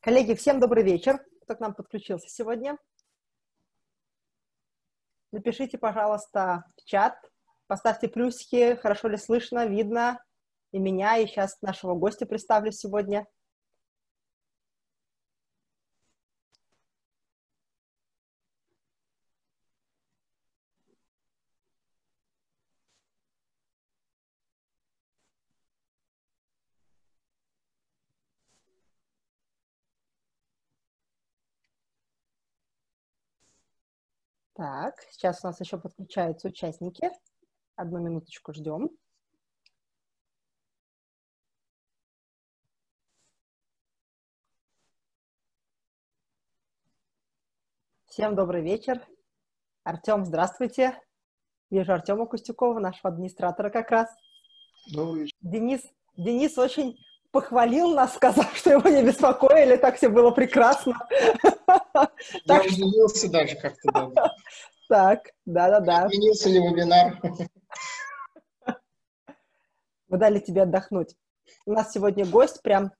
Коллеги, всем добрый вечер, кто к нам подключился сегодня. Напишите, пожалуйста, в чат, поставьте плюсики, хорошо ли слышно, видно и меня, и сейчас нашего гостя представлю сегодня – Так, сейчас у нас еще подключаются участники. Одну минуточку ждем. Всем добрый вечер. Артем, здравствуйте. Вижу Артема Кустюкова, нашего администратора как раз. Добрый вечер. Денис, Денис очень похвалил нас, сказав, что его не беспокоили, так все было прекрасно. Я удивился даже как-то. Так, да-да-да. Отменился ли вебинар? Мы дали тебе отдохнуть. У нас сегодня гость прям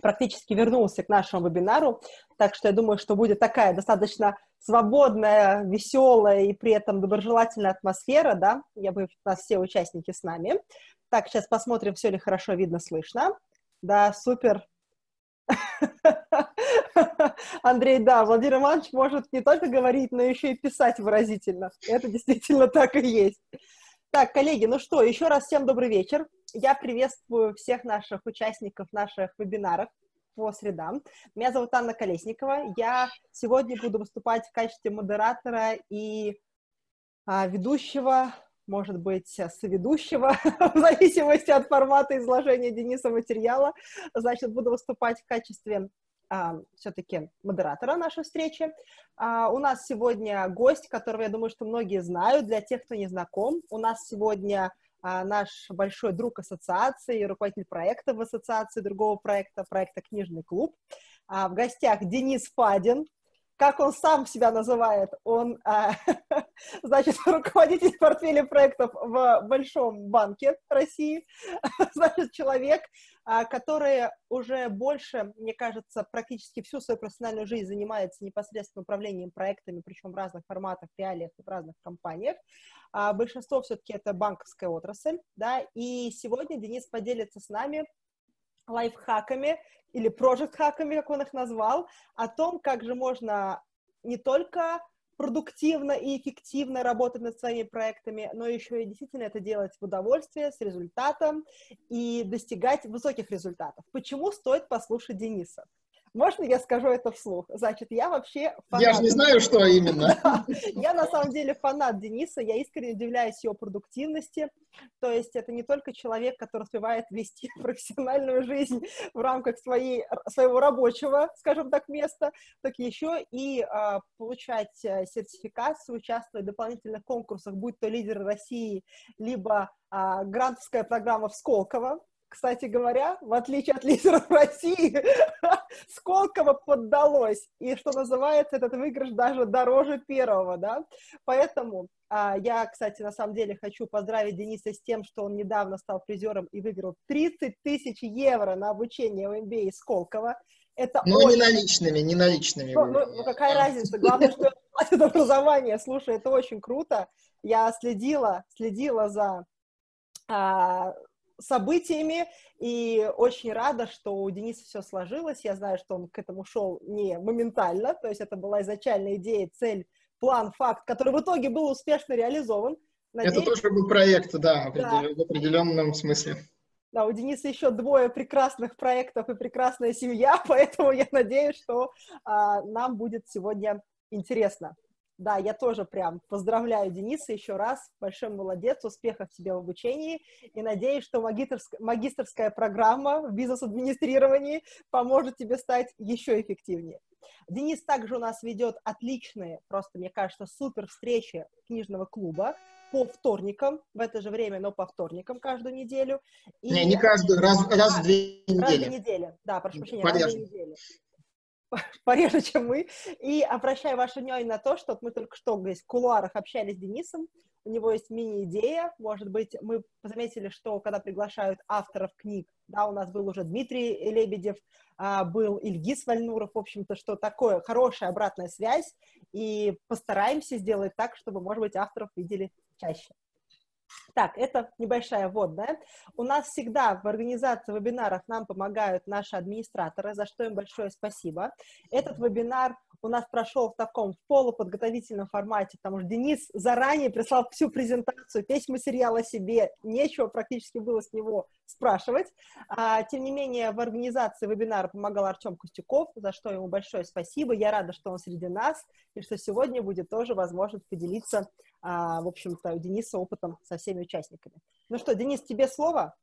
практически вернулся к нашему вебинару, так что я думаю, что будет такая достаточно свободная, веселая и при этом доброжелательная атмосфера, да, я бы, у нас все участники с нами. Так, сейчас посмотрим, все ли хорошо видно, слышно. Да, супер. Андрей, да, Владимир Иванович может не только говорить, но еще и писать выразительно. Это действительно так и есть. Так, коллеги, ну что, еще раз всем добрый вечер. Я приветствую всех наших участников наших вебинаров по средам. Меня зовут Анна Колесникова. Я сегодня буду выступать в качестве модератора и а, ведущего может быть, соведущего, в зависимости от формата изложения Дениса материала. Значит, буду выступать в качестве а, все-таки модератора нашей встречи. А, у нас сегодня гость, которого, я думаю, что многие знают. Для тех, кто не знаком, у нас сегодня а, наш большой друг ассоциации, руководитель проекта в ассоциации другого проекта, проекта «Книжный клуб». А, в гостях Денис Фадин, как он сам себя называет, он, а, значит, руководитель портфеля проектов в Большом банке России, значит, человек, а, который уже больше, мне кажется, практически всю свою профессиональную жизнь занимается непосредственно управлением проектами, причем в разных форматах, реалиях и в разных компаниях. А большинство все-таки это банковская отрасль, да, и сегодня Денис поделится с нами лайфхаками или проект-хаками, как он их назвал, о том, как же можно не только продуктивно и эффективно работать над своими проектами, но еще и действительно это делать в удовольствие, с результатом и достигать высоких результатов. Почему стоит послушать Дениса? Можно я скажу это вслух? Значит, я вообще фанат. Я же не знаю, что именно. Я на самом деле фанат Дениса, я искренне удивляюсь его продуктивности. То есть это не только человек, который успевает вести профессиональную жизнь в рамках своей, своего рабочего, скажем так, места, так еще и а, получать э, сертификацию, участвовать в дополнительных конкурсах, будь то лидер России, либо а, грантовская программа в Сколково, кстати говоря, в отличие от лидеров России, Сколково поддалось. И, что называется, этот выигрыш даже дороже первого, да. Поэтому а, я, кстати, на самом деле хочу поздравить Дениса с тем, что он недавно стал призером и выиграл 30 тысяч евро на обучение в MBA Сколково. Это ну, очень... не наличными, не наличными. Ну, ну, ну какая разница? Главное, что это образование. Слушай, это очень круто. Я следила, следила за а, событиями, и очень рада, что у Дениса все сложилось. Я знаю, что он к этому шел не моментально, то есть это была изначальная идея, цель, план, факт, который в итоге был успешно реализован. Надеюсь, это тоже был проект, да, да, в определенном смысле. Да, у Дениса еще двое прекрасных проектов и прекрасная семья, поэтому я надеюсь, что а, нам будет сегодня интересно. Да, я тоже прям поздравляю Дениса еще раз. Большой молодец, успехов тебе в обучении. И надеюсь, что магистрская, магистрская программа в бизнес-администрировании поможет тебе стать еще эффективнее. Денис также у нас ведет отличные, просто, мне кажется, супер встречи книжного клуба по вторникам, в это же время, но по вторникам каждую неделю. И... Не, не каждую, раз, раз в две недели. Раз в две недели, да, прошу прощения, раз в две недели. пореже, чем мы. И обращаю ваше внимание на то, что мы только что здесь в кулуарах общались с Денисом. у него есть мини-идея, может быть, мы заметили, что когда приглашают авторов книг, да, у нас был уже Дмитрий Лебедев, а, был Ильгиз Вальнуров, в общем-то, что такое хорошая обратная связь, и постараемся сделать так, чтобы, может быть, авторов видели чаще. Так, это небольшая вводная. У нас всегда в организации вебинаров нам помогают наши администраторы, за что им большое спасибо. Этот вебинар у нас прошел в таком полуподготовительном формате, потому что Денис заранее прислал всю презентацию, весь материал о себе, нечего практически было с него спрашивать. А, тем не менее, в организации вебинара помогал Артем Костюков, за что ему большое спасибо. Я рада, что он среди нас, и что сегодня будет тоже возможность поделиться, а, в общем-то, у Дениса опытом со всеми участниками. Ну что, Денис, тебе слово.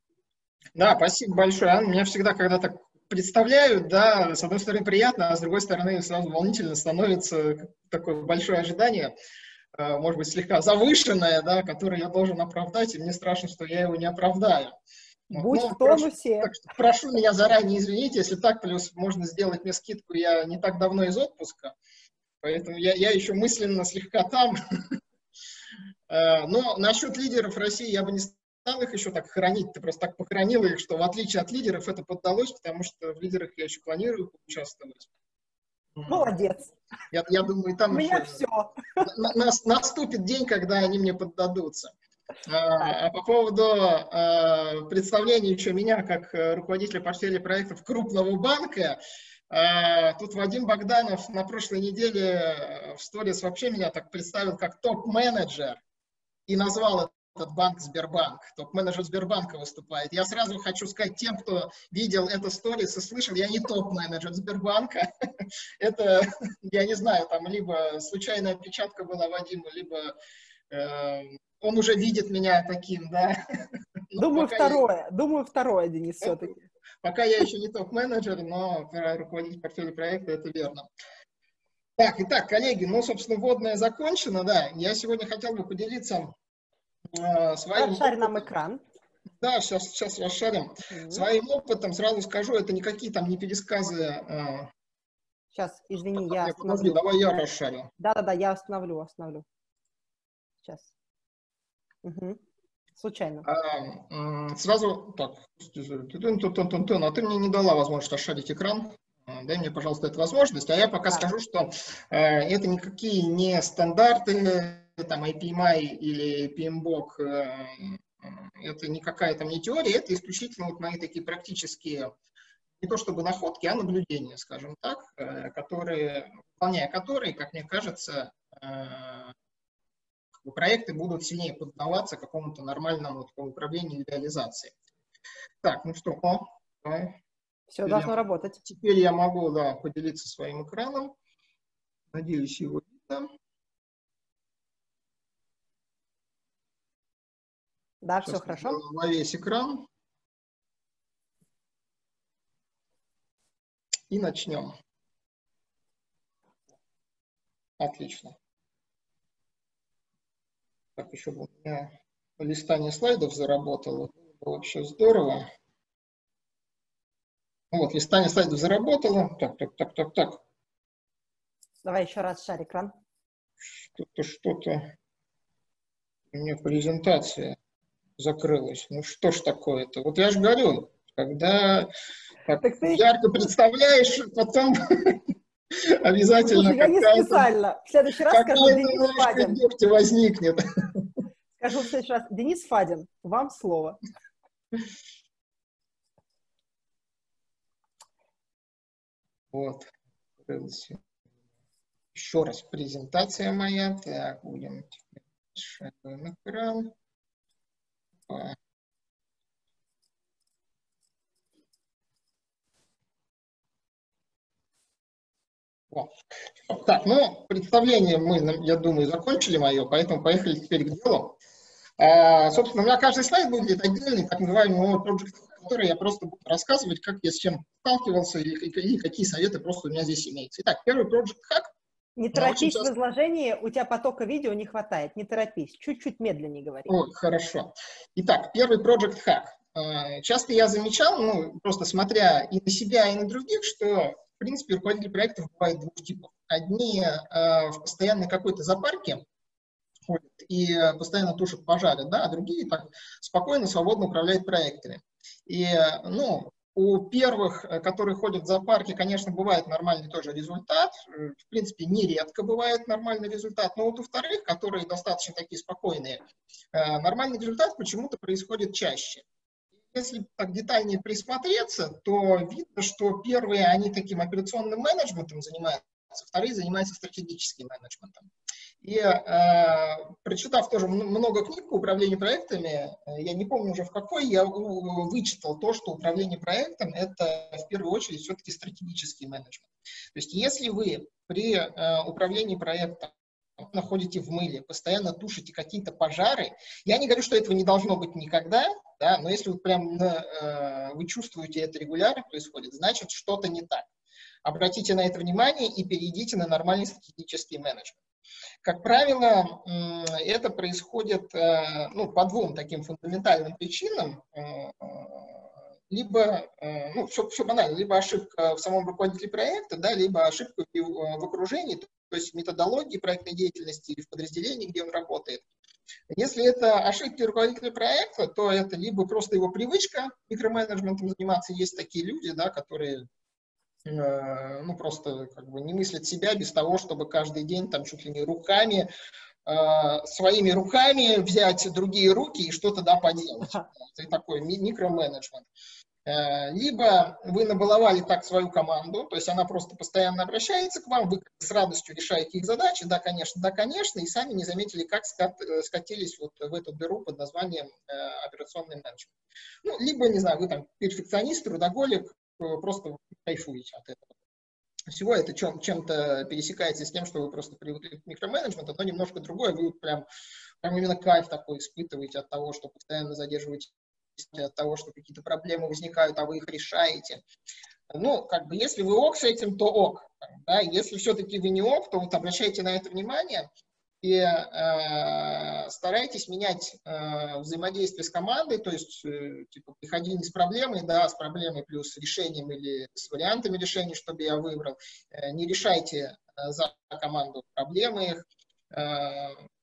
Да, спасибо большое, Анна. Меня всегда, когда так представляют, да, с одной стороны приятно, а с другой стороны сразу волнительно становится такое большое ожидание, э, может быть, слегка завышенное, да, которое я должен оправдать, и мне страшно, что я его не оправдаю. Будь ну, в тонусе. Прошу, прошу меня заранее извинить, если так, плюс можно сделать мне скидку, я не так давно из отпуска, поэтому я, я еще мысленно слегка там. Э, но насчет лидеров России я бы не стал их еще так хранить, ты просто так похоронил их, что в отличие от лидеров это поддалось, потому что в лидерах я еще планирую участвовать. Молодец. Я, я думаю, там У меня все. На, на, наступит день, когда они мне поддадутся. А, а по поводу а, представления еще меня как руководителя портфеля проектов крупного банка, а, тут Вадим Богданов на прошлой неделе в сторис вообще меня так представил как топ-менеджер и назвал этот банк Сбербанк, топ-менеджер Сбербанка выступает. Я сразу хочу сказать тем, кто видел это сторис и слышал, я не топ-менеджер Сбербанка. это, я не знаю, там либо случайная опечатка была Вадиму, либо э, он уже видит меня таким, да. Думаю, второе. Я... Думаю, второе, Денис, все-таки. Пока я еще не топ-менеджер, но руководитель портфеля проекта, это верно. Так, итак, коллеги, ну, собственно, вводная закончена, да. Я сегодня хотел бы поделиться э, своим... Расшарь нам экран. Да, сейчас, сейчас расшарим. Mm-hmm. Своим опытом сразу скажу, это никакие там не пересказы. Сейчас, извини, я остановлю. Давай я расшарю. Да-да-да, я остановлю, остановлю. Сейчас. Угу. Случайно. А, сразу, так, а ты мне не дала возможность расшарить экран. А, дай мне, пожалуйста, эту возможность. А я пока да. скажу, что э, это никакие не стандарты, там IPMI или PMBOK, э, это никакая там не теория, это исключительно вот мои такие практические, не то чтобы находки, а наблюдения, скажем так, э, которые, выполняя которые, как мне кажется, проекты будут сильнее поддаваться какому-то нормальному управлению и реализации. Так, ну что, о, давай. Все теперь должно я, работать. Теперь я могу, да, поделиться своим экраном. Надеюсь, его видно. Да, Сейчас все хорошо. На весь экран. И начнем. Отлично. Так, еще бы у меня листание слайдов заработало. Было вообще здорово. Ну вот, листание слайдов заработало. Так, так, так, так, так. Давай еще раз шар экран. Что-то, что-то. У меня презентация закрылась. Ну что ж такое-то? Вот я же говорю, когда так, так ты... ярко представляешь, потом Обязательно. Слушай, я не специально. В следующий раз скажу Денис Фадин. возникнет. Скажу в следующий раз. Денис Фадин, вам слово. Вот. Еще раз презентация моя. Так, будем шагаем экран. Так, ну, представление мы, я думаю, закончили мое, поэтому поехали теперь к делу. А, собственно, у меня каждый слайд будет отдельный, так называемый project, который я просто буду рассказывать, как я с чем сталкивался и, и, и какие советы просто у меня здесь имеются. Итак, первый project hack. Не торопись часто... в изложении, у тебя потока видео не хватает, не торопись, чуть-чуть медленнее говори. О, хорошо. Итак, первый project hack. А, часто я замечал, ну, просто смотря и на себя, и на других, что в принципе, руководители проектов бывают двух типов. Одни э, в постоянной какой-то запарке, ходят и постоянно тушат пожары, да, а другие так спокойно, свободно управляют проектами. И, ну, у первых, которые ходят в зоопарке, конечно, бывает нормальный тоже результат. В принципе, нередко бывает нормальный результат. Но вот у вторых, которые достаточно такие спокойные, нормальный результат почему-то происходит чаще. Если так детальнее присмотреться, то видно, что первые, они таким операционным менеджментом занимаются, вторые занимаются стратегическим менеджментом. И э, прочитав тоже много книг по управлению проектами, э, я не помню уже в какой, я вычитал то, что управление проектом – это в первую очередь все-таки стратегический менеджмент. То есть если вы при э, управлении проектом находите в мыле, постоянно тушите какие-то пожары. Я не говорю, что этого не должно быть никогда, да, но если вот прям э, вы чувствуете это регулярно происходит, значит что-то не так. Обратите на это внимание и перейдите на нормальный стратегический менеджмент. Как правило, это происходит э, ну, по двум таким фундаментальным причинам. Э, либо, э, ну, все, все банально, либо ошибка в самом руководителе проекта, да, либо ошибка в окружении, то есть в методологии проектной деятельности или в подразделении, где он работает. Если это ошибки руководителя проекта, то это либо просто его привычка микроменеджментом заниматься. Есть такие люди, да, которые ну, просто как бы не мыслят себя без того, чтобы каждый день там чуть ли не руками, э, своими руками взять другие руки и что-то да поделать. Это такой микроменеджмент. Э, либо вы набаловали так свою команду, то есть она просто постоянно обращается к вам, вы с радостью решаете их задачи, да, конечно, да, конечно, и сами не заметили, как э, скатились вот в эту дыру под названием э, операционный менеджмент. Ну, либо, не знаю, вы там перфекционист, трудоголик, просто кайфуете от этого. Всего это чем, чем-то пересекается с тем, что вы просто привыкли к микроменеджменту, но немножко другое, вы прям, прям именно кайф такой испытываете от того, что постоянно задерживаете от того, что какие-то проблемы возникают, а вы их решаете. Ну, как бы, если вы ок с этим, то ок. Да? Если все-таки вы не ок, то вот обращайте на это внимание и э, старайтесь менять э, взаимодействие с командой, то есть э, типа, приходи не с проблемой, да, с проблемой плюс решением или с вариантами решений, чтобы я выбрал. Э, не решайте э, за команду проблемы э,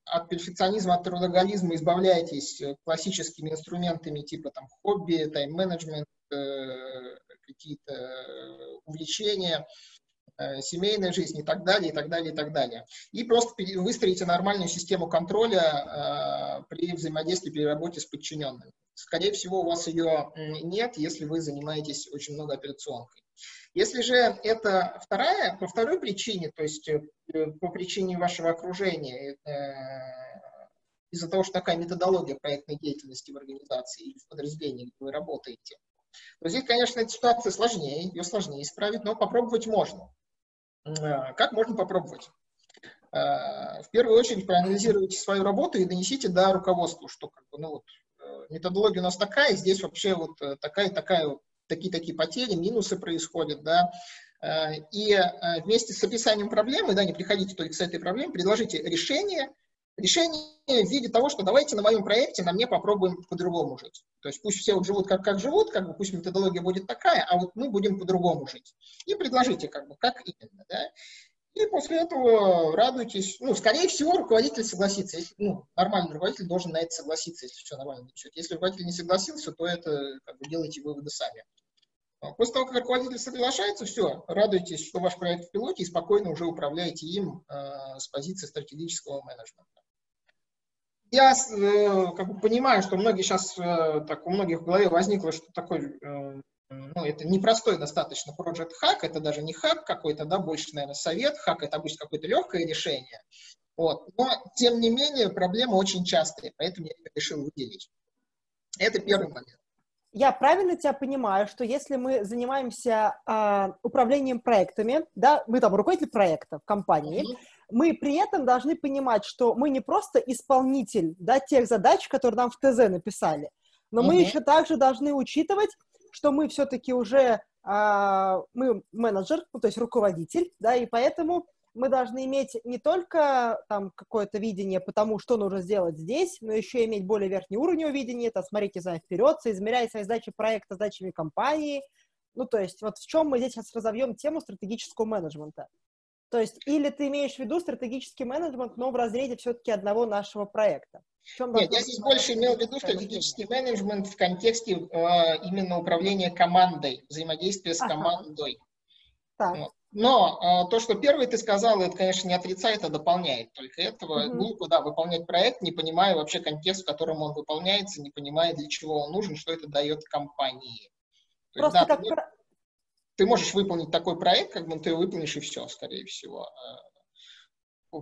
от перфекционизма, от трудоголизма избавляйтесь э, классическими инструментами типа там хобби, тайм-менеджмент, э, какие-то э, увлечения, семейная жизнь и так далее, и так далее, и так далее. И просто выстроите нормальную систему контроля при взаимодействии, при работе с подчиненными. Скорее всего, у вас ее нет, если вы занимаетесь очень много операционкой. Если же это вторая, по второй причине, то есть э, по причине вашего окружения, э, из-за того, что такая методология проектной деятельности в организации или в подразделении, где вы работаете, то здесь, конечно, эта ситуация сложнее, ее сложнее исправить, но попробовать можно. Э, как можно попробовать? В первую очередь проанализируйте свою работу и донесите до руководства, что как бы, ну вот, методология у нас такая, здесь вообще вот такая-такая такие-такие потери, минусы происходят, да, э, и э, вместе с описанием проблемы, да, не приходите только с этой проблемой, предложите решение, решение в виде того, что давайте на моем проекте, на мне попробуем по-другому жить. То есть пусть все вот живут как, как живут, как бы пусть методология будет такая, а вот мы будем по-другому жить. И предложите, как бы, как именно, да. И после этого радуйтесь. Ну, скорее всего, руководитель согласится. Если, ну, нормальный руководитель должен на это согласиться, если все нормально идет. Если руководитель не согласился, то это как бы делайте выводы сами. А после того, как руководитель соглашается, все, радуйтесь, что ваш проект в пилоте и спокойно уже управляете им э, с позиции стратегического менеджмента. Я э, как бы понимаю, что многие сейчас, э, так у многих в голове возникло, что такой э, ну, это непростой достаточно Project Hack, это даже не хак какой-то, да, больше, наверное, совет, хак это обычно какое-то легкое решение. Вот. Но, тем не менее, проблема очень частая, поэтому я решил выделить. Это первый момент. Я правильно тебя понимаю, что если мы занимаемся э, управлением проектами, да, мы там руководитель проекта в компании, mm-hmm. Мы при этом должны понимать, что мы не просто исполнитель, да, тех задач, которые нам в ТЗ написали, но mm-hmm. мы еще также должны учитывать что мы все-таки уже, а, мы менеджер, ну, то есть руководитель, да, и поэтому мы должны иметь не только там какое-то видение по тому, что нужно сделать здесь, но еще иметь более верхний уровень видения, это смотреть, не знаю, вперед, соизмерять свои задачи проекта задачами компании. Ну, то есть вот в чем мы здесь сейчас разовьем тему стратегического менеджмента. То есть, или ты имеешь в виду стратегический менеджмент, но в разрезе все-таки одного нашего проекта? Нет, я здесь больше имел в виду стратегический менеджмент в контексте э, именно управления командой, взаимодействия с ага. командой. Так. Вот. Но э, то, что первый ты сказал, это, конечно, не отрицает, а дополняет только этого. Угу. Глупо, да, выполнять проект, не понимая вообще контекст, в котором он выполняется, не понимая, для чего он нужен, что это дает компании. Просто есть, да, как... ты, можешь выполнить такой проект, как бы ты выполнишь и все, скорее всего. Э,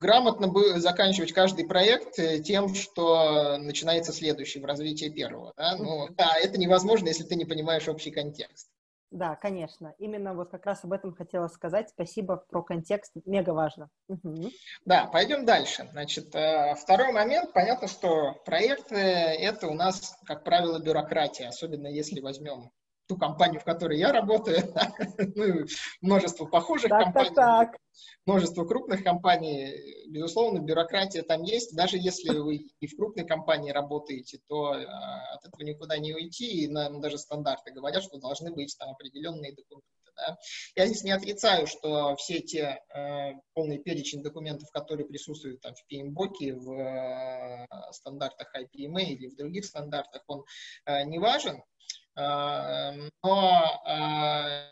грамотно бы заканчивать каждый проект э, тем, что начинается следующий в развитии первого. Да? Ну, да, это невозможно, если ты не понимаешь общий контекст. Да, конечно. Именно вот как раз об этом хотела сказать. Спасибо про контекст. Мега важно. Угу. Да, пойдем дальше. Значит, э, второй момент. Понятно, что проекты — это у нас, как правило, бюрократия, особенно если возьмем ту компанию, в которой я работаю, ну, множество похожих так, компаний, так, так. множество крупных компаний. Безусловно, бюрократия там есть. Даже если вы и в крупной компании работаете, то э, от этого никуда не уйти. И нам даже стандарты говорят, что должны быть там определенные документы. Да? Я здесь не отрицаю, что все те э, полный перечень документов, которые присутствуют там, в PMBOK, в э, стандартах IPMA или в других стандартах, он э, не важен. А, но а,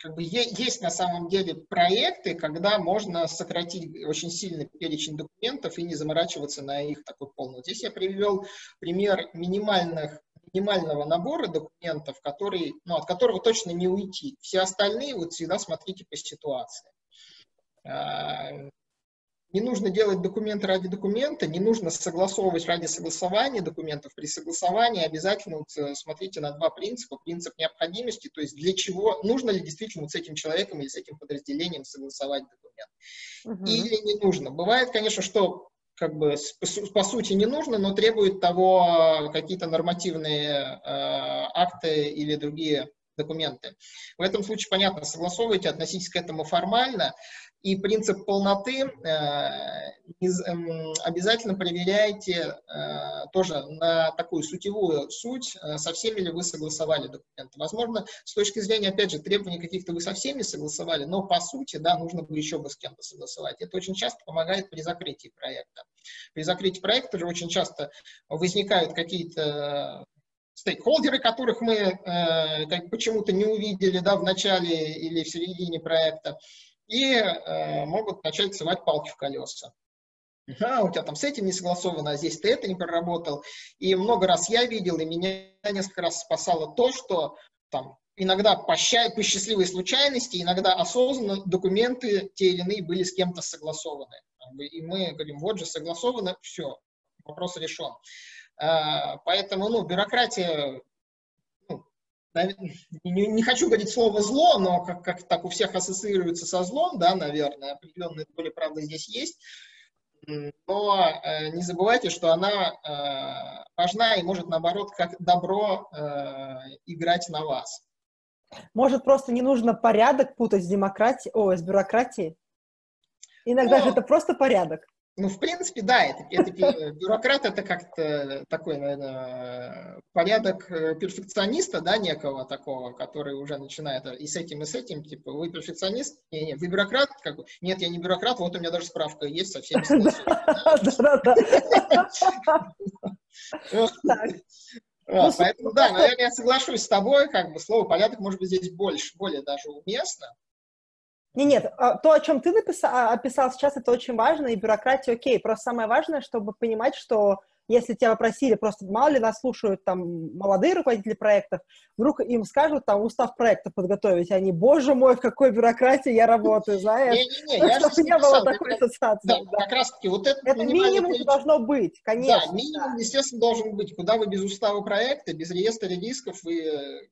как бы есть на самом деле проекты, когда можно сократить очень сильно перечень документов и не заморачиваться на их такой полный. Здесь я привел пример минимальных минимального набора документов, который, ну, от которого точно не уйти. Все остальные вот всегда смотрите по ситуации. Не нужно делать документы ради документа, не нужно согласовывать ради согласования документов. При согласовании обязательно вот, э, смотрите на два принципа. Принцип необходимости, то есть для чего, нужно ли действительно вот с этим человеком или с этим подразделением согласовать документ. Угу. Или не нужно. Бывает, конечно, что как бы по сути не нужно, но требует того какие-то нормативные э, акты или другие документы. В этом случае, понятно, согласовывайте, относитесь к этому формально, и принцип полноты э, эм, обязательно проверяйте э, тоже на такую сутевую суть, э, со всеми ли вы согласовали документы. Возможно, с точки зрения, опять же, требований каких-то вы со всеми согласовали, но по сути, да, нужно бы еще бы с кем-то согласовать. Это очень часто помогает при закрытии проекта. При закрытии проекта же очень часто возникают какие-то стейкхолдеры, которых мы э, почему-то не увидели да, в начале или в середине проекта и э, могут начать совать палки в колеса. А, у тебя там с этим не согласовано, а здесь ты это не проработал. И много раз я видел, и меня несколько раз спасало то, что там иногда по, по счастливой случайности, иногда осознанно документы те или иные были с кем-то согласованы. И мы говорим, вот же согласовано, все, вопрос решен. А, поэтому, ну, бюрократия не, не хочу говорить слово зло, но как, как так у всех ассоциируется со злом, да, наверное, определенная доля правды здесь есть. Но э, не забывайте, что она э, важна и может, наоборот, как добро э, играть на вас. Может, просто не нужно порядок путать с демократией, о, с бюрократией? Иногда но... же это просто порядок. Ну, в принципе, да, это, это бюрократ это как-то такой, наверное, порядок э, перфекциониста, да, некого такого, который уже начинает и с этим, и с этим, типа, вы перфекционист? Не, не, вы бюрократ? Как бы, нет, я не бюрократ, вот у меня даже справка есть со всеми ну, Поэтому, да, наверное, я соглашусь с тобой, как бы слово порядок может быть здесь больше, более даже уместно. Не, нет, а, то, о чем ты написал, а, описал сейчас, это очень важно, и бюрократия окей. Просто самое важное, чтобы понимать, что если тебя попросили, просто мало ли нас слушают там молодые руководители проектов, вдруг им скажут там устав проекта подготовить, а они, боже мой, в какой бюрократии я работаю, знаешь? Я чтобы не было такой ассоциации. Да, да, как раз таки вот это... Это минимум должно быть, конечно. Да, минимум, естественно, должен быть. Куда вы без устава проекта, без реестра рисков, вы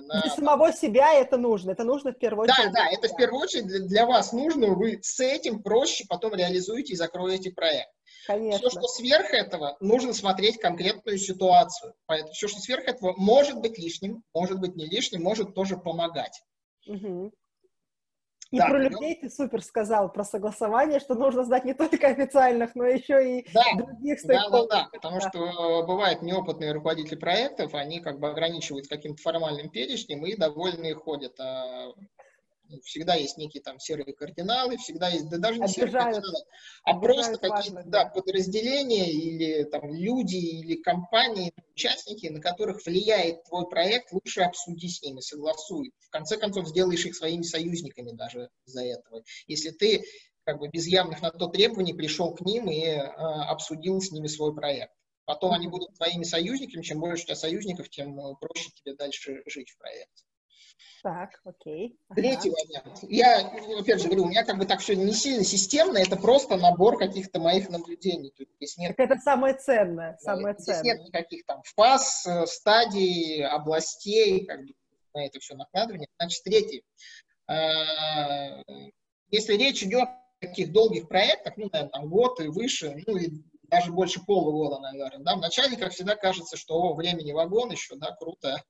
на... Для самого себя это нужно. Это нужно в первую очередь. Да, да, это в первую очередь для, для вас нужно. Вы с этим проще потом реализуете и закроете проект. Конечно. Все, что сверх этого, нужно смотреть конкретную ситуацию. Поэтому все, что сверх этого, может быть лишним, может быть не лишним, может тоже помогать. Угу. И да, про ну людей ты супер сказал, про согласование, что нужно знать не только официальных, но еще и да, других Да, да, да, потому да. что бывают неопытные руководители проектов, они как бы ограничивают каким-то формальным перечнем и довольные ходят. А всегда есть некие там серые кардиналы, всегда есть, да даже не Обижают. серые кардиналы, а просто какие-то да, подразделения или там люди или компании, участники, на которых влияет твой проект, лучше обсуди с ними, согласуй. В конце концов, сделаешь их своими союзниками даже из-за этого. Если ты как бы без явных на то требований пришел к ним и э, обсудил с ними свой проект. Потом они будут твоими союзниками. Чем больше у тебя союзников, тем э, проще тебе дальше жить в проекте. Так, окей. Ага. Третий вариант. Я, опять же говорю, у меня как бы так все не сильно системно, это просто набор каких-то моих наблюдений. Есть здесь нет, Так это самое ценное, самое здесь ценное. нет никаких там фаз, э, стадий, областей, как бы на это все накладывание. Значит, третий. Э, Если речь идет о таких долгих проектах, ну, наверное, там год и выше, ну, и даже больше полугода, наверное, да, вначале, как всегда, кажется, что, о, времени вагон еще, да, круто.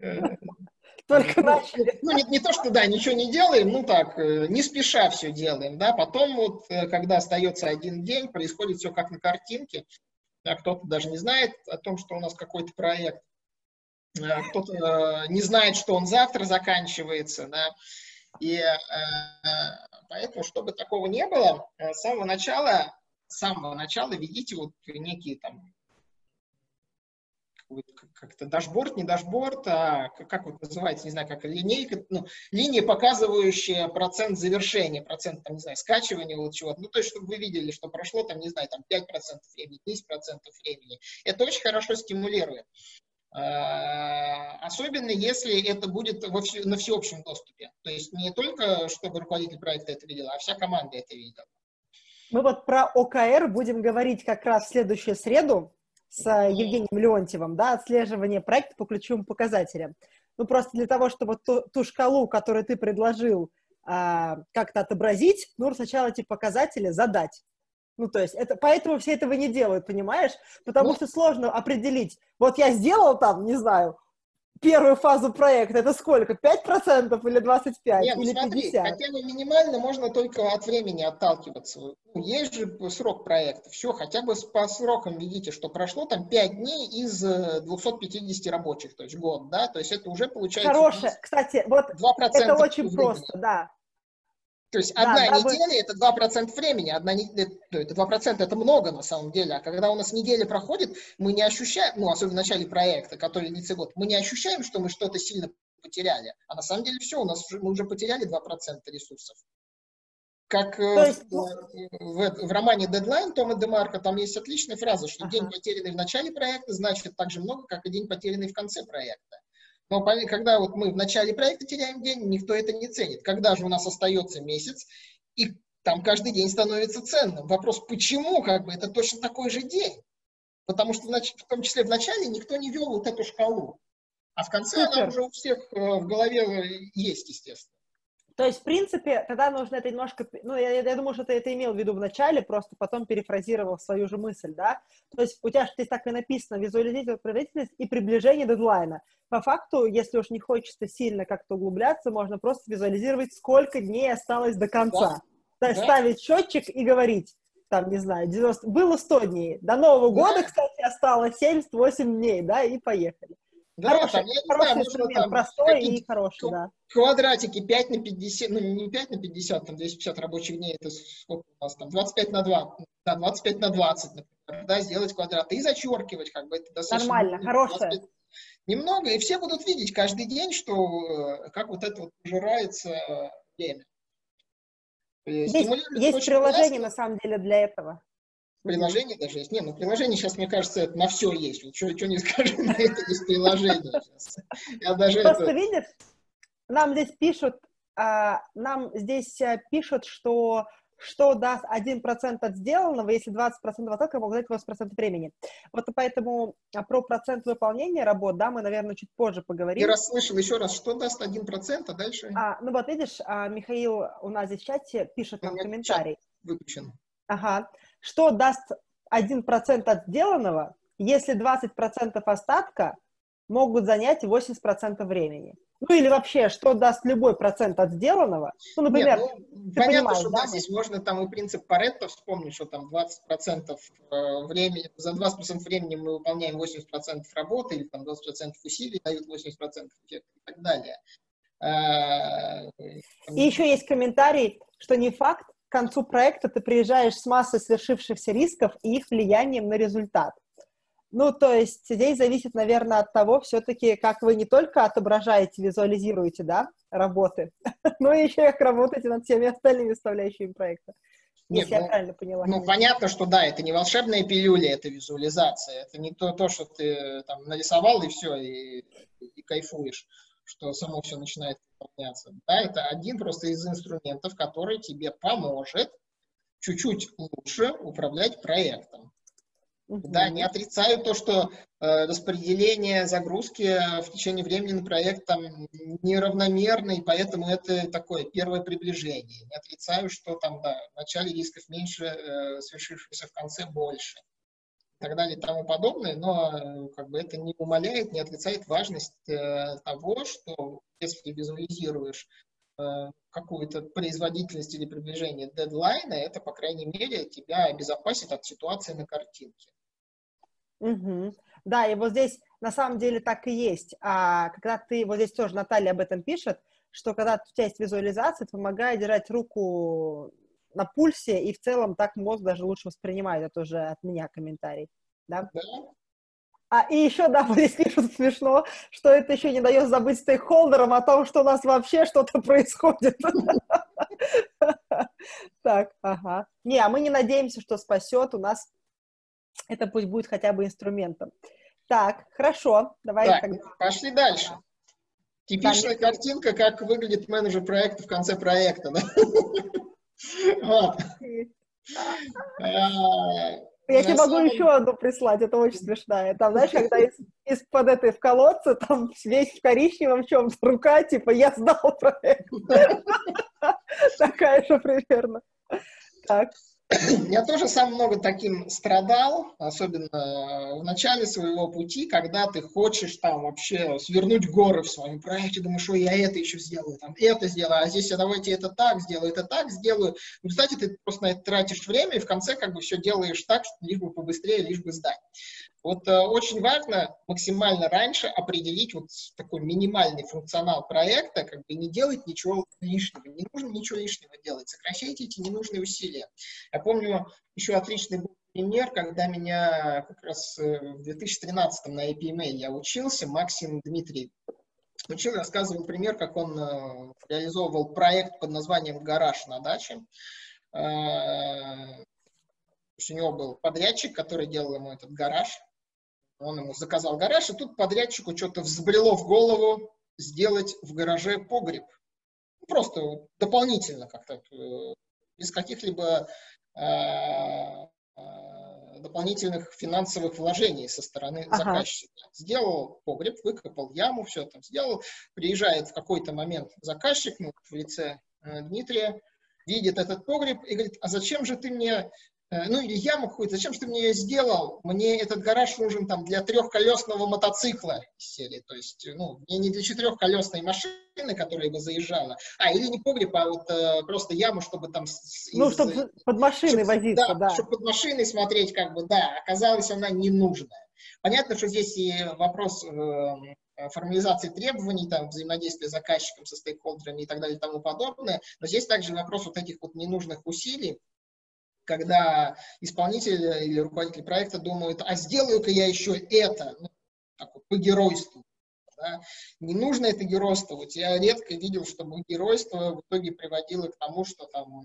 Только ну, начали. Ну, не, не то, что, да, ничего не делаем, ну так, э, не спеша все делаем, да, потом вот, э, когда остается один день, происходит все как на картинке, да, кто-то даже не знает о том, что у нас какой-то проект, э, кто-то не знает, что он завтра заканчивается, да, и поэтому, чтобы такого не было, с самого начала, с самого начала ведите вот некие там как-то dashboard, не dashboard, а как, вот называется, не знаю, как линейка, ну, линия, показывающая процент завершения, процент, там, не знаю, скачивания вот чего-то. Ну, то есть, чтобы вы видели, что прошло, там, не знаю, там 5% времени, 10% времени. Это очень хорошо стимулирует. А, Особенно если это будет на всеобщем доступе. То есть не только, чтобы руководитель проекта это видел, а вся команда это видела. Мы вот про OKR будем говорить как раз в следующую среду с Евгением Леонтьевым, да, отслеживание проекта по ключевым показателям. Ну, просто для того, чтобы ту, ту шкалу, которую ты предложил, а, как-то отобразить, нужно сначала эти показатели задать. Ну, то есть, это, поэтому все этого не делают, понимаешь? Потому Ну. что сложно определить. Вот я сделал там, не знаю, первую фазу проекта, это сколько? 5% или 25%? Нет, ну или смотри, 50%? хотя бы минимально можно только от времени отталкиваться. Ну, Есть же срок проекта. Все, хотя бы по срокам видите, что прошло там 5 дней из э, 250 рабочих, то есть год, да, то есть это уже получается Хорошее. Кстати, вот 2% это очень времени. просто, да. То есть Да, одна дабы- неделя это 2% времени, одна не- э, это 2% это много на самом деле, а когда у нас неделя проходит, мы не ощущаем, ну, особенно в начале проекта, который длится год, мы не ощущаем, что мы что-то сильно потеряли, а на самом деле все, у нас мы уже потеряли 2% ресурсов. Как э, есть, в, ну- в- романе «Дедлайн» Тома Демарко, там есть отличная фраза, что Ага. день, потерянный в начале проекта, значит так же много, как и день, потерянный в конце проекта. Но когда вот мы в начале проекта теряем день, никто это не ценит. Когда же у нас остается месяц, и там каждый день становится ценным. Вопрос, почему, как бы, это точно такой же день? Потому что, в том числе в начале, никто не вел вот эту шкалу. А в конце она Супер. уже у всех э, в голове э, есть, естественно. То есть, в принципе, тогда нужно это немножко... Ну, я, я думаю, что ты это имел в виду в начале, просто потом перефразировал свою же мысль, да? То есть у тебя же здесь так и написано визуализировать производительность и приближение дедлайна. По факту, если уж не хочется сильно как-то углубляться, можно просто визуализировать, сколько дней осталось до конца. То есть Да. ставить счетчик и говорить, там, не знаю, 90... было 100 дней. До Нового Да. года, кстати, осталось 78 дней, да, и поехали. Да, хороший там, я не хороший знаю, инструмент, там простой и хороший, да. квадратики 5 на 50, ну не 5 на 50, там 250 рабочих дней, это сколько у нас там, 25 на 2, да, 25 на 20, например, да, сделать квадраты и зачеркивать, как бы это достаточно. Нормально, хорошее. 25 Немного, и все будут видеть каждый день, что э, как вот это вот пожирается э, время. Есть, есть приложение, классно. на самом деле, для этого. Приложение даже есть. Не, ну приложение сейчас, мне кажется, на все есть. Вот что, не скажу, на это есть приложение сейчас. Я даже Просто это... видишь, нам здесь пишут, а, нам здесь а, пишут, что что даст 1% от сделанного, если 20% оценка могут дать 80% времени. Вот поэтому а, про процент выполнения работ, да, мы, наверное, чуть позже поговорим. Я расслышал еще раз, что даст 1%, а дальше А, ну вот видишь, а, Михаил у нас здесь в чате пишет нам комментарий. выключен. Ага. Что даст 1% от сделанного, если 20% остатка могут занять 80% времени? Ну или вообще, что даст любой процент от сделанного? Ну, например, Нет, ну, ты понятно, что да, да, здесь можно там и принцип Паретто вспомнить, что там 20% э, времени, за 20% времени мы выполняем 80% работы, или там 20% усилий дают 80% эффекта и так далее. Э, И еще есть комментарий, что не факт, концу проекта ты приезжаешь с массой свершившихся рисков и их влиянием на результат. Ну, то есть здесь зависит, наверное, от того, все-таки, как вы не только отображаете, визуализируете, да, работы, но еще как работаете над всеми остальными составляющими проекта. Нет, если ну, я правильно поняла. Ну, понятно, что да, это не волшебная пилюля, это визуализация. Это не то, то что ты там нарисовал и все, и, и кайфуешь, что само все начинает выполняться. Да, это один просто из инструментов, который тебе поможет чуть-чуть лучше управлять проектом. Угу. Да, не отрицаю то, что э, распределение загрузки в течение времени на проект там неравномерно, и поэтому это такое первое приближение. Не отрицаю, что там, да, в начале рисков меньше, э, свершившихся в конце больше. И так далее и тому подобное, но э, как бы это не умаляет, не отрицает важность э, того, что если визуализируешь Э, какую-то производительность или приближение дедлайна, это, по крайней мере, тебя обезопасит от ситуации на картинке. Угу. Да, и вот здесь на самом деле так и есть. А когда ты, вот здесь тоже Наталья об этом пишет, что когда у тебя есть визуализация, это помогает держать руку на пульсе, и в целом так мозг даже лучше воспринимает. Это уже от меня комментарий. Да? да. А, и еще, да, здесь пишут смешно, что это еще не дает забыть стейкхолдерам о том, что у нас вообще что-то происходит. Так, ага. Не, а мы не надеемся, что спасет. У нас это пусть будет хотя бы инструментом. Так, хорошо. Давай. Так, пошли дальше. Типичная картинка, как выглядит менеджер проекта в конце проекта. Да? Вот. Я тебе могу еще одну прислать, это очень смешная. Там, знаешь, когда из, из-под этой в колодце, там весь в коричневом чем-то рука, типа, я знал про это. Такая же примерно. Так. Я тоже сам много таким страдал, особенно в начале своего пути, когда ты хочешь там вообще свернуть горы в своем проекте, думаешь, что я это еще сделаю, там это сделаю, а здесь я давайте это так сделаю, это так сделаю. В результате ты просто на это тратишь время и в конце как бы все делаешь так, что лишь бы побыстрее, лишь бы сдать. Вот э, очень важно максимально раньше определить вот такой минимальный функционал проекта, как бы не делать ничего лишнего. Не нужно ничего лишнего делать. Сокращайте эти ненужные усилия. Я помню еще отличный был пример, когда меня как раз э, в 2013 на APMA я учился, Максим Дмитрий учил, рассказывал пример, как он э, реализовывал проект под названием «Гараж на даче». Э, у него был подрядчик, который делал ему этот гараж. Он ему заказал гараж, и тут подрядчику что-то взбрело в голову сделать в гараже погреб. Просто дополнительно как-то, э, без каких-либо э, э, дополнительных финансовых вложений со стороны ага. заказчика. Сделал погреб, выкопал яму, все там сделал. Приезжает в какой-то момент заказчик, ну, в лице Дмитрия, видит этот погреб и говорит, а зачем же ты мне ну или яму какую-то, зачем ты мне ее сделал? Мне этот гараж нужен там для трехколесного мотоцикла серии, то есть, ну, мне не для четырехколесной машины, которая бы заезжала, а или не погреб, а вот э, просто яму, чтобы там... Ну, из, чтобы под машиной чтобы, возиться, да, да. чтобы под машиной смотреть, как бы, да, оказалось, она ненужная. Понятно, что здесь и вопрос э, формализации требований, там, взаимодействия с заказчиком, со стейкхолдерами и так далее и тому подобное, но здесь также вопрос вот этих вот ненужных усилий, когда исполнитель или руководитель проекта думают, а сделаю-ка я еще это, ну, так вот, по геройству. Да? Не нужно это геройствовать. Я редко видел, чтобы геройство в итоге приводило к тому, что там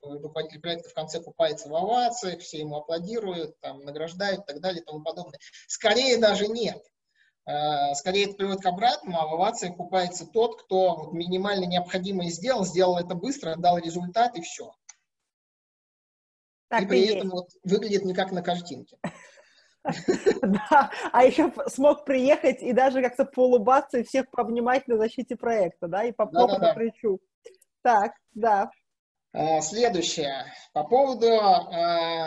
руководитель проекта в конце купается в овациях, все ему аплодируют, там, награждают и так далее и тому подобное. Скорее даже нет. А, скорее это приводит к обратному, а в овациях купается тот, кто минимально необходимое сделал, сделал это быстро, дал результат и все. Так и при и этом вот выглядит не как на картинке. Да, а еще смог приехать и даже как-то поулыбаться и всех пообнимать на защите проекта, да, и по поводу по плечу. Так, да. А, следующее. По поводу э,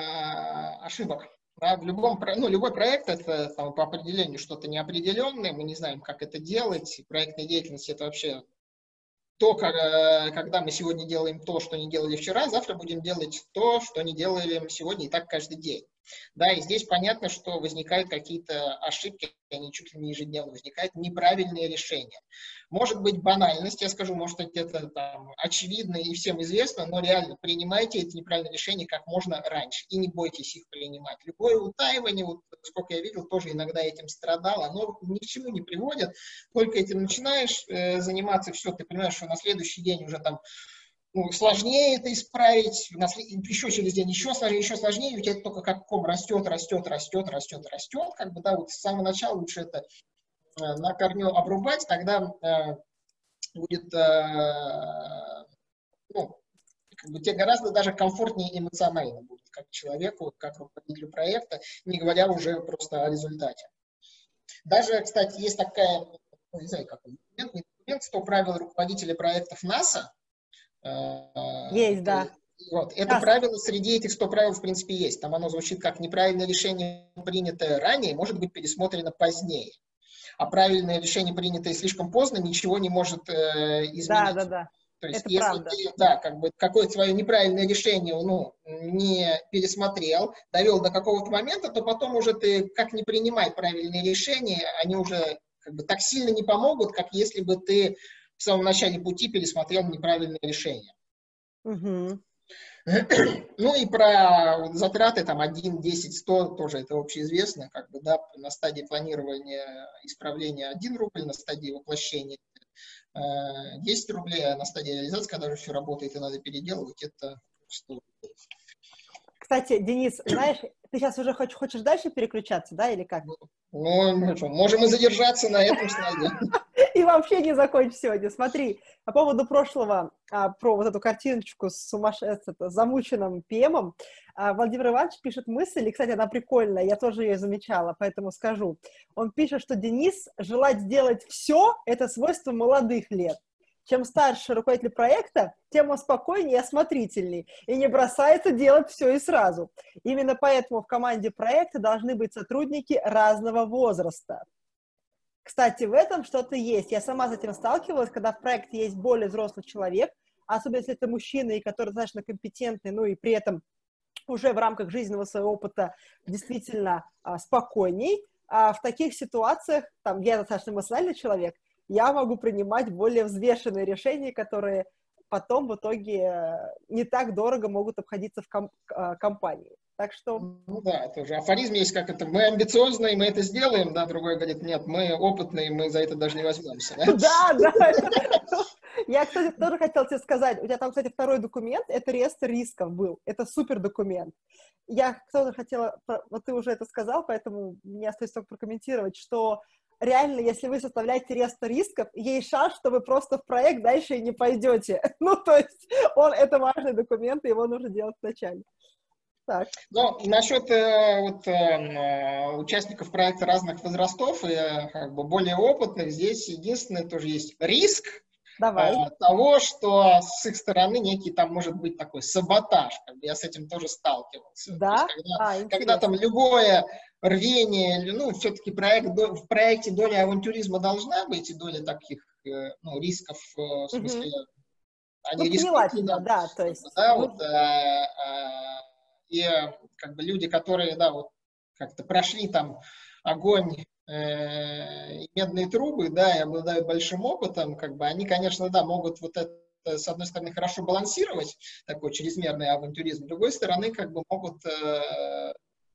ошибок. Да, в любом, ну, любой проект это там, по определению что-то неопределенное, мы не знаем, как это делать. Проектная деятельность это вообще то, э, когда мы сегодня делаем то, что не делали вчера, завтра будем делать то, что не делали сегодня, и так каждый день. Да, и здесь понятно, что возникают какие-то ошибки, они чуть ли не ежедневно возникают, неправильные решения. Может быть банальность, я скажу, может быть это там, очевидно и всем известно, но реально принимайте эти неправильные решения как можно раньше и не бойтесь их принимать. Любое утаивание, вот, сколько я видел, тоже иногда этим страдало, оно ни к чему не приводит, только этим начинаешь э, заниматься, все, ты понимаешь, что на следующий день уже там ну, сложнее это исправить, еще через день еще сложнее, еще сложнее, у тебя только как ком растет, растет, растет, растет, растет, как бы, да, вот с самого начала лучше это э, на корню обрубать, тогда э, будет, э, ну, как бы тебе гораздо даже комфортнее эмоционально будет, как человеку, как руководителю проекта, не говоря уже просто о результате. Даже, кстати, есть такая, ну, не знаю, как документ, не документ, 100 правил руководителя проектов НАСА, есть, да. Вот. Это да. правило среди этих 100 правил, в принципе, есть. Там оно звучит как неправильное решение, принятое ранее, может быть пересмотрено позднее. А правильное решение, принятое слишком поздно, ничего не может э, изменить. Да, да, да. То есть, это если правда. ты, да, как бы какое-то свое неправильное решение, ну, не пересмотрел, довел до какого-то момента, то потом уже ты, как не принимай правильные решения, они уже как бы так сильно не помогут, как если бы ты в самом начале пути пересмотрел неправильное решение. Угу. Ну и про затраты там 1, 10, 100 тоже это общеизвестно, как бы, да, на стадии планирования исправления 1 рубль, на стадии воплощения 10 э, рублей, а на стадии реализации, когда уже все работает и надо переделывать, это 100 рублей. Кстати, Денис, знаешь, ты сейчас уже хочешь, хочешь дальше переключаться, да, или как? Ну, ну можем и задержаться на этом слайде. И вообще не закончить сегодня. Смотри, по поводу прошлого, а, про вот эту картиночку с сумасшедшим, замученным ПМом, а, Владимир Иванович пишет мысль, и, кстати, она прикольная, я тоже ее замечала, поэтому скажу. Он пишет, что Денис желать сделать все – это свойство молодых лет. Чем старше руководитель проекта, тем он спокойнее и осмотрительней, и не бросается делать все и сразу. Именно поэтому в команде проекта должны быть сотрудники разного возраста. Кстати, в этом что-то есть. Я сама с этим сталкивалась, когда в проекте есть более взрослый человек, особенно если это мужчина, и который достаточно компетентный, ну и при этом уже в рамках жизненного своего опыта действительно а, спокойней. А в таких ситуациях, там, я достаточно эмоциональный человек, я могу принимать более взвешенные решения, которые потом в итоге э, не так дорого могут обходиться в ком- э, компании. Так что... Ну да, это уже афоризм есть, как это, мы амбициозные, мы это сделаем, да, другой говорит, нет, мы опытные, мы за это даже не возьмемся. Да, да. да. Я, кстати, тоже хотела тебе сказать, у тебя там, кстати, второй документ, это реестр рисков был, это супер документ. Я тоже хотела, вот ты уже это сказал, поэтому мне остается только прокомментировать, что реально, если вы составляете реестр рисков, есть шанс, что вы просто в проект дальше и не пойдете. Ну, то есть он, это важный документ, и его нужно делать вначале. Так. Ну, насчет э, вот, э, участников проекта разных возрастов и э, как бы более опытных, здесь единственное тоже есть риск, Давай. Э, того, что с их стороны некий там может быть такой саботаж. Как бы я с этим тоже сталкивался. Да? есть, когда, а, когда там любое рвение, ну, все-таки проект, в проекте доля авантюризма должна быть, и доля таких э, ну, рисков, э, в смысле, угу. они ну, рискуют. Да, то есть. Да, ну... вот, а, а, и как бы люди, которые, да, вот как-то прошли там огонь э, медные трубы, да, и обладают большим опытом, как бы они, конечно, да, могут вот это с одной стороны, хорошо балансировать такой чрезмерный авантюризм, с другой стороны, как бы могут э,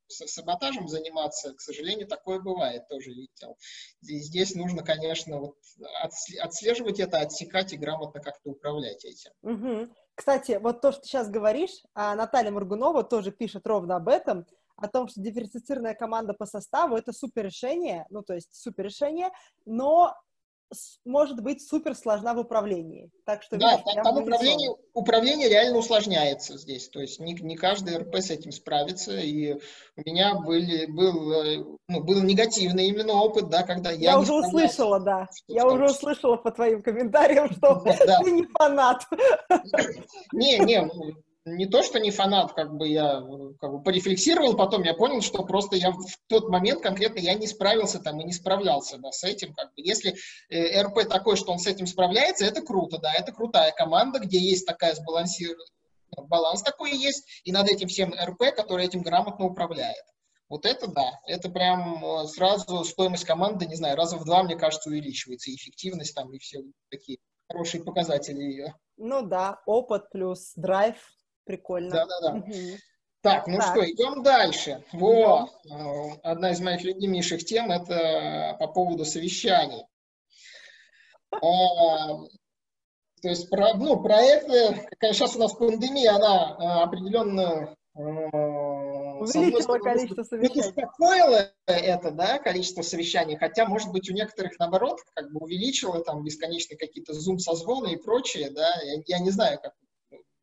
саботажем заниматься, к сожалению, такое бывает, тоже видел. И здесь нужно, конечно, вот отслеживать это, отсекать и грамотно как-то управлять этим. Угу. Кстати, вот то, что ты сейчас говоришь, а Наталья Мургунова тоже пишет ровно об этом, о том, что диверсифицированная команда по составу — это супер решение, ну, то есть супер решение, но может быть супер сложна в управлении. Так что, да, видишь, там, управление, управление реально усложняется здесь. То есть не, не каждый РП с этим справится. И у меня были, был, э, ну, был негативный именно опыт, да, когда я... Я уже услышала, да. Я уже услышала по твоим комментариям, что ты не фанат. Не, не, не то, что не фанат, как бы я как бы порефлексировал, потом я понял, что просто я в тот момент конкретно я не справился там и не справлялся да, с этим. Как бы. Если э, РП такой, что он с этим справляется, это круто, да, это крутая команда, где есть такая сбалансированная баланс такой есть, и над этим всем РП, который этим грамотно управляет. Вот это да, это прям э, сразу стоимость команды, не знаю, раза в два, мне кажется, увеличивается, и эффективность там, и все такие хорошие показатели ее. Ну да, опыт плюс драйв, прикольно. Да-да-да. Угу. Так, ну так. что, идем дальше. Вот, э, одна из моих любимейших тем – это по поводу совещаний. А, то есть, про, ну, проекты, сейчас у нас пандемия, она определенно увеличило количество совещаний. Успокоило это, да, количество совещаний, хотя, может быть, у некоторых, наоборот, как бы увеличило там бесконечные какие-то зум-созвоны и прочее, да, я, я не знаю, как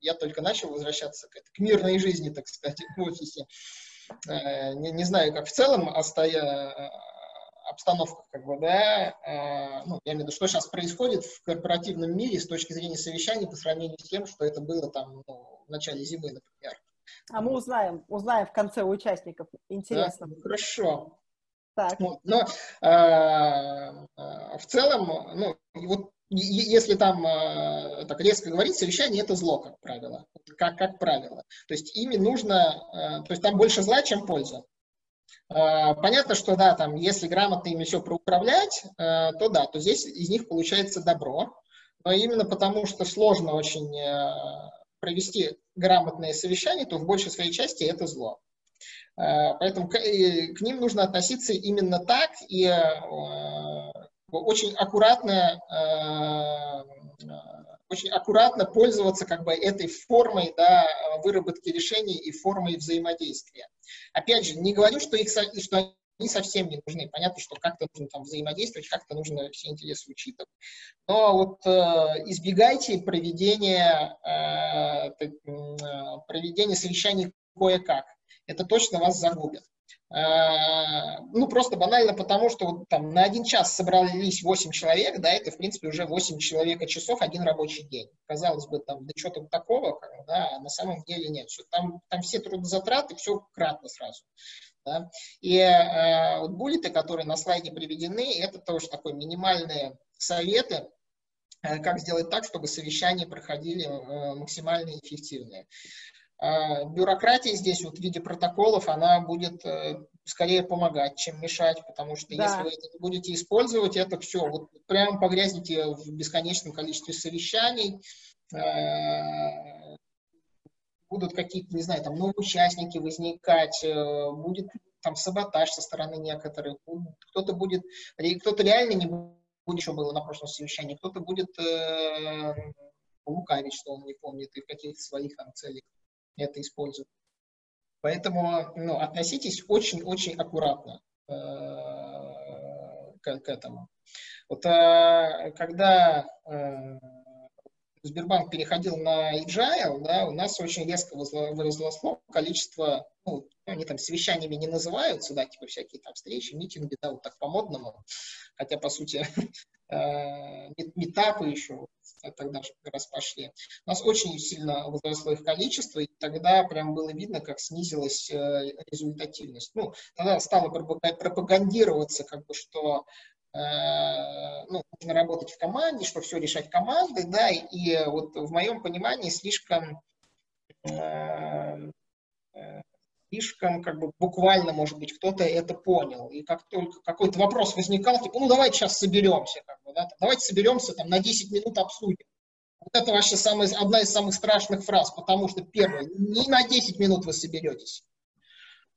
я только начал возвращаться к, к мирной жизни, так сказать, в офисе. Э, не, не знаю, как в целом остоя, э, обстановка, как бы, да, э, ну, я имею в виду, что сейчас происходит в корпоративном мире с точки зрения совещаний по сравнению с тем, что это было там ну, в начале зимы, например. А мы узнаем, узнаем в конце у участников. Интересно. Да, хорошо. Так. Вот, но э, в целом, ну, вот если там э, так резко говорить, совещание это зло, как правило. Как, как правило. То есть ими нужно, э, то есть там больше зла, чем польза. Э, понятно, что да, там, если грамотно ими все проуправлять, то да, то здесь из них получается добро. Но именно потому, что сложно очень провести грамотное совещание, то в большей своей части это зло. Поэтому к, ним нужно относиться именно так и очень аккуратно, э, очень аккуратно пользоваться как бы этой формой да, выработки решений и формой взаимодействия. Опять же, не говорю, что, их, что они совсем не нужны. Понятно, что как-то нужно там взаимодействовать, как-то нужно все интересы учитывать. Но вот э, избегайте проведения, э, э, проведения совещаний кое-как. Это точно вас загубит. Э, ну, просто банально потому, что вот, там на один час собрались 8 человек, да, это, в принципе, уже 8 человека часов, один рабочий день. Казалось бы, там, да что там такого, да, а на самом деле нет. Все, там, там все трудозатраты, все кратно сразу. Да? И э, вот буллеты, которые на слайде приведены, это тоже такой минимальные советы, э, как сделать так, чтобы совещания проходили максимально эффективные. Э, бюрократия здесь вот в виде протоколов, она будет э, скорее помогать, чем мешать, потому что да. если вы это не будете использовать, это все, вот прямо погрязнете в бесконечном количестве совещаний, э, будут какие-то, не знаю, там новые участники возникать, э, будет там саботаж со стороны некоторых, кто-то будет, кто-то реально не будет, что было на прошлом совещании, кто-то будет э, лукавить, что он не помнит, и в каких-то своих там целях это использует. Поэтому ну, относитесь очень-очень аккуратно э, к, к этому. Вот э, когда э, Сбербанк переходил на agile, да, у нас очень резко возросло количество, ну, они там совещаниями не называются, да, типа всякие там встречи, митинги, да, вот так по-модному, хотя, по сути, метапы еще тогда же как раз пошли. У нас очень сильно возросло их количество, и тогда прям было видно, как снизилась э, результативность. Ну, тогда стало пропагандироваться, как бы, что Э, ну, нужно работать в команде, что все решать командой, да, и вот в моем понимании слишком э, э, слишком как бы буквально, может быть, кто-то это понял. И как только какой-то вопрос возникал, типа, ну давайте сейчас соберемся, как бы, да, давайте соберемся там на 10 минут обсудим. Вот это вообще самая, одна из самых страшных фраз, потому что первое, не на 10 минут вы соберетесь.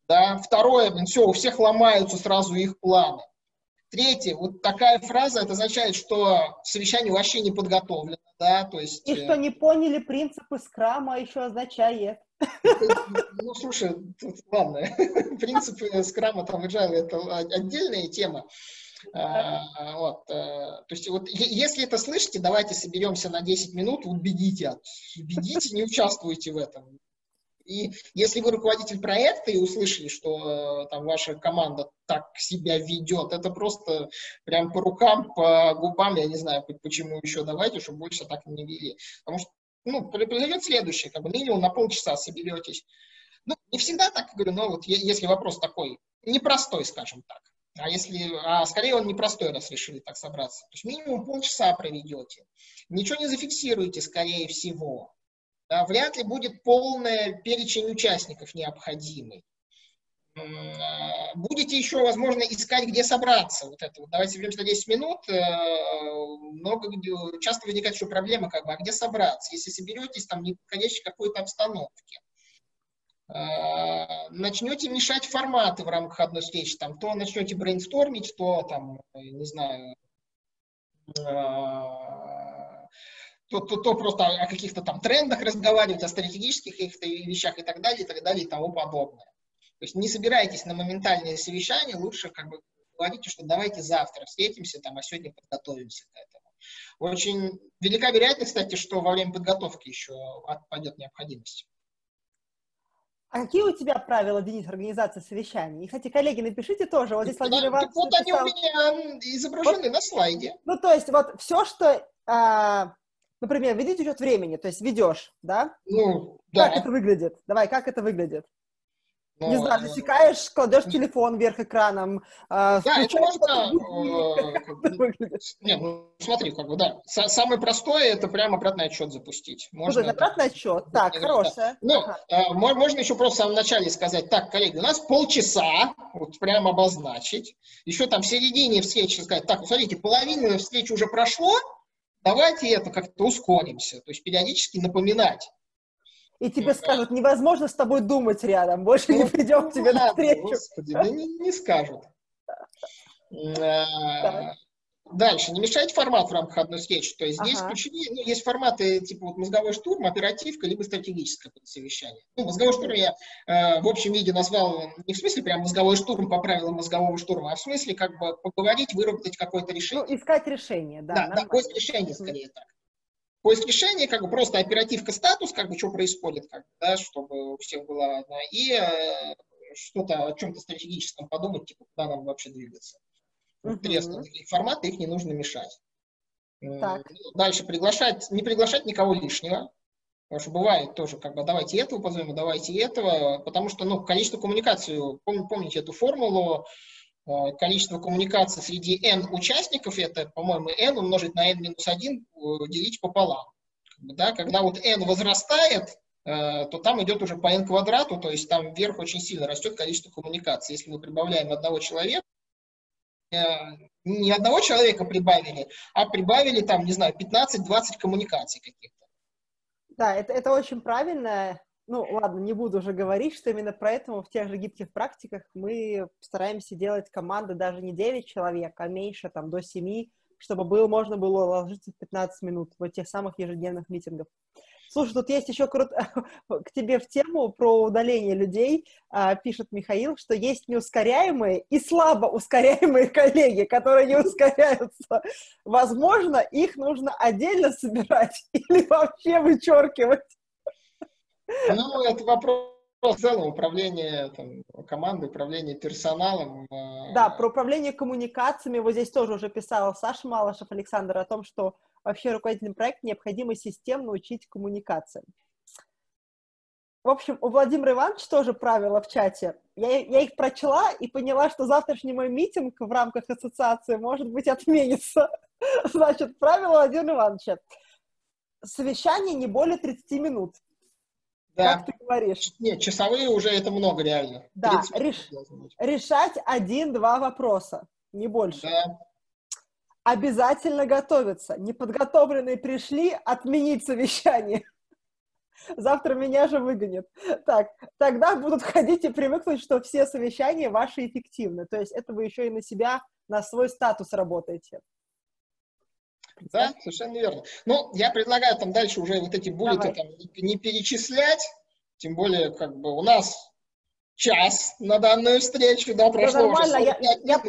Да, второе, блин, все, у всех ломаются сразу их планы. Третье, вот такая фраза, это означает, что совещание вообще не подготовлено, да, то есть... И э, что не поняли принципы скрама еще означает. Ну, слушай, тут, ладно, принципы скрама там agile это отдельная тема. А, вот, а, то есть вот если это слышите, давайте соберемся на 10 минут, убедите, убедите, не участвуйте в этом. И если вы руководитель проекта и услышали, что э, там ваша команда так себя ведет, это просто прям по рукам, по губам, я не знаю, почему еще давайте, чтобы больше так не вели. Потому что ну, произойдет следующее, как бы минимум на полчаса соберетесь. Ну, не всегда так, говорю, но вот если вопрос такой, непростой, скажем так. А если, а скорее он непростой, раз решили так собраться. То есть минимум полчаса проведете. Ничего не зафиксируете, скорее всего Да, вряд ли будет полный перечень участников необходимый. Будете еще, возможно, искать, где собраться. Вот это. Давайте вернемся на 10 минут. Много, часто возникает еще проблема, как бы, а где собраться? Если соберетесь там не подходящей какой-то обстановке. Начнете мешать форматы в рамках одной встречи. Там, то начнете брейнстормить, то там, не знаю, то, то, то просто о каких-то там трендах разговаривать, о стратегических каких-то вещах и так далее, и так далее, и тому подобное. То есть не собирайтесь на моментальные совещания, лучше как бы говорите, что давайте завтра встретимся, там, а сегодня подготовимся к этому. Очень велика вероятность, кстати, что во время подготовки еще отпадет необходимость. А какие у тебя правила, Денис, организации совещаний? И, кстати, коллеги, напишите тоже. Вот здесь Владимир Иванович Вот написал... они у меня изображены вот, на слайде. Ну, то есть, вот все, что а, например, ведите учет времени, то есть ведешь, да? Ну, да. Как это выглядит? Давай, как это выглядит? Но... Не знаю, засекаешь, кладешь телефон вверх экраном. Э, да, это можно... Э, не, ну смотри, как бы, да. Самое простое это прямо обратный отчет запустить. Можно ну, обратный отчет, так, хорошая. Ну, ага. э, можно еще просто в самом начале сказать, так, коллеги, у нас полчаса, вот прямо обозначить. Еще там в середине встречи сказать, так, смотрите, половина встречи уже прошло, давайте это как-то ускоримся, то есть периодически напоминать. И тебе ну, скажут, невозможно с тобой думать рядом, больше ну, не придем к тебе на встречу. Господи, да не, не скажут. Дальше, не мешайте формат в рамках одной встречи. То есть здесь ключевые, ну, есть форматы типа вот мозговой штурм, оперативка, либо стратегическое совещание. Ну, мозговой штурм я э, в общем виде назвал не в смысле прям мозговой штурм по правилам мозгового штурма, а в смысле как бы поговорить, выработать какое-то решение. Ну, искать решение, да. Да, да поиск решения скорее так. Поиск решения, как бы просто оперативка статус, как бы что происходит, как бы, да, чтобы у всех было, да, и э, что-то о чем-то стратегическом подумать, типа, куда нам вообще двигаться. Угу. Три основных формата, их не нужно мешать. Так. Ну, дальше приглашать, не приглашать никого лишнего, потому что бывает тоже, как бы, давайте этого позовем, давайте этого, потому что, ну, количество коммуникаций, пом, помните эту формулу, э, количество коммуникаций среди n участников, это, по-моему, n умножить на n минус 1 э, делить пополам. Да, когда вот n возрастает, э, то там идет уже по n квадрату, то есть там вверх очень сильно растет количество коммуникаций. Если мы прибавляем одного человека, Э, не одного человека прибавили, а прибавили там, не знаю, 15-20 коммуникаций каких-то. Да, это, это очень правильно. Ну, ладно, не буду уже говорить, что именно поэтому в тех же гибких практиках мы стараемся делать команды даже не 9 человек, а меньше, там, до 7, чтобы было, можно было ложиться в 15 минут в тех самых ежедневных митингах. Слушай, тут есть еще крут... к тебе в тему про удаление людей, а, пишет Михаил, что есть неускоряемые и слабо ускоряемые коллеги, которые не ускоряются. Возможно, их нужно отдельно собирать или вообще вычеркивать. Ну, это вопрос в целом управление там, командой, управление персоналом. А, да, про управление коммуникациями. Вот здесь тоже уже писал Саша Малышев, Александр, о том, что вообще руководителям проекта необходимо системно учить коммуникациям. В общем, у Владимира Ивановича тоже правила в чате. Я, я их прочла и поняла, что завтрашний мой митинг в рамках ассоциации, может быть, отменится. Значит, правило Владимира Ивановича. Совещание не более 30 минут. Да. Как ты говоришь? Нет, часовые уже это много реально. Да, реш... решать один-два вопроса, не больше. Да обязательно готовиться. Неподготовленные пришли, отменить совещание. Завтра меня же выгонят. Так, тогда будут ходить и привыкнуть, что все совещания ваши эффективны. То есть это вы еще и на себя, на свой статус работаете. Да, совершенно верно. Ну, я предлагаю там дальше уже вот эти буллеты там не перечислять, тем более как бы у нас час на данную встречу, да, прошло ну, нормально. уже я, я,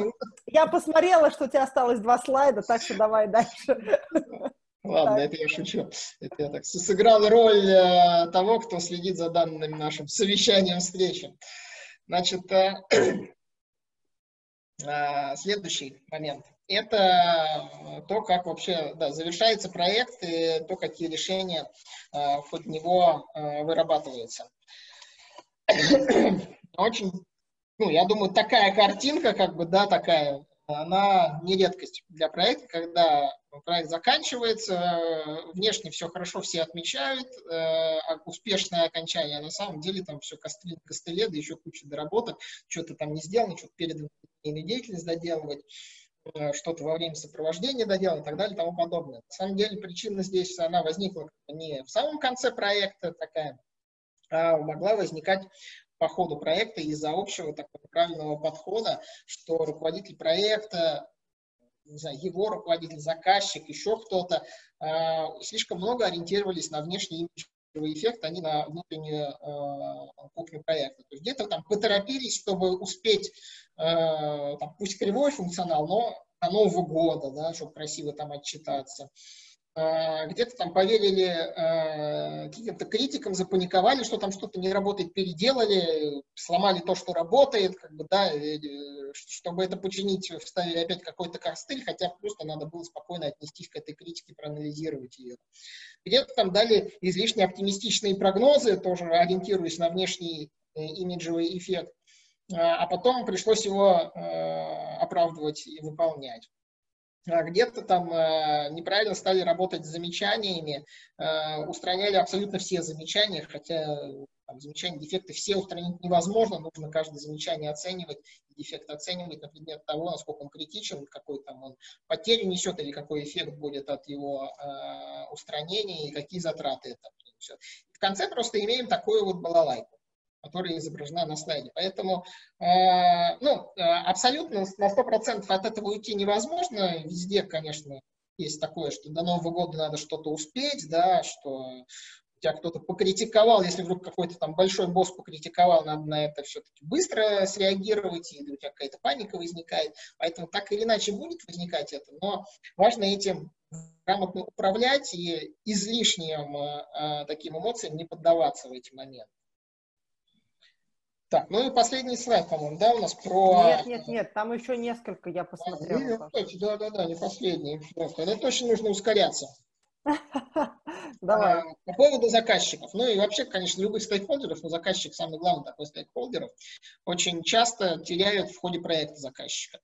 я посмотрела, что у тебя осталось два слайда, так что давай дальше. Ладно, это я шучу. Это я так сыграл роль э, того, кто следит за данным нашим совещанием встречи. Значит, э, э, следующий момент. Это то, как вообще да, завершается проект и то, какие решения э, ходе него э, вырабатываются. Очень, ну, я думаю, такая картинка, как бы, да, такая она не редкость для проекта, когда проект заканчивается, внешне все хорошо, все отмечают, э, успешное окончание, а на самом деле там все костыль, костыле, да еще куча доработок, что-то там не сделано, что-то перед деятельность доделывать, э, что-то во время сопровождения доделать и так далее и тому подобное. На самом деле причина здесь, она возникла не в самом конце проекта такая, а могла возникать по ходу проекта из-за общего такого правильного подхода, что руководитель проекта, не знаю, его руководитель, заказчик, еще кто-то, э, слишком много ориентировались на внешний имиджевый эффект, а не на внутреннюю э, кухню проекта. То есть где-то там поторопились, чтобы успеть, э, там, пусть кривой функционал, но до Нового года, да, чтобы красиво там отчитаться. А, где-то там поверили э, каким-то критикам, запаниковали, что там что-то не работает, переделали, сломали то, что работает, как бы, да, чтобы это починить, вставили опять какой-то костыль, хотя просто надо было спокойно отнестись к этой критике, проанализировать ее. Где-то там дали излишне оптимистичные прогнозы, тоже ориентируясь на внешний э, имиджевый эффект, а, а потом пришлось его э, оправдывать и выполнять. А где-то там э, неправильно стали работать с замечаниями, э, устраняли абсолютно все замечания, хотя там, замечания, дефекты все устранить невозможно, нужно каждое замечание оценивать, дефект оценивать на предмет того, насколько он критичен, какой там он потерю несет или какой эффект будет от его э, устранения и какие затраты это принесет. В конце просто имеем такую вот балалайку которая изображена на слайде. Поэтому э, ну, э, абсолютно на 100% от этого уйти невозможно. Везде, конечно, есть такое, что до Нового года надо что-то успеть, да, что тебя кто-то покритиковал, если вдруг какой-то там большой босс покритиковал, надо на это все-таки быстро среагировать, или у тебя какая-то паника возникает. Поэтому так или иначе будет возникать это, но важно этим грамотно управлять и излишним э, таким эмоциям не поддаваться в эти моменты. Так, ну и последний слайд, по-моему, да, у нас про... Нет, нет, нет, там еще несколько я посмотрел. А, да, да, да, не последний. Это точно нужно ускоряться. Давай. А, по поводу заказчиков. Ну и вообще, конечно, любых стейкхолдеров, но заказчик самый главный такой стейкхолдеров, очень часто теряют в ходе проекта заказчика.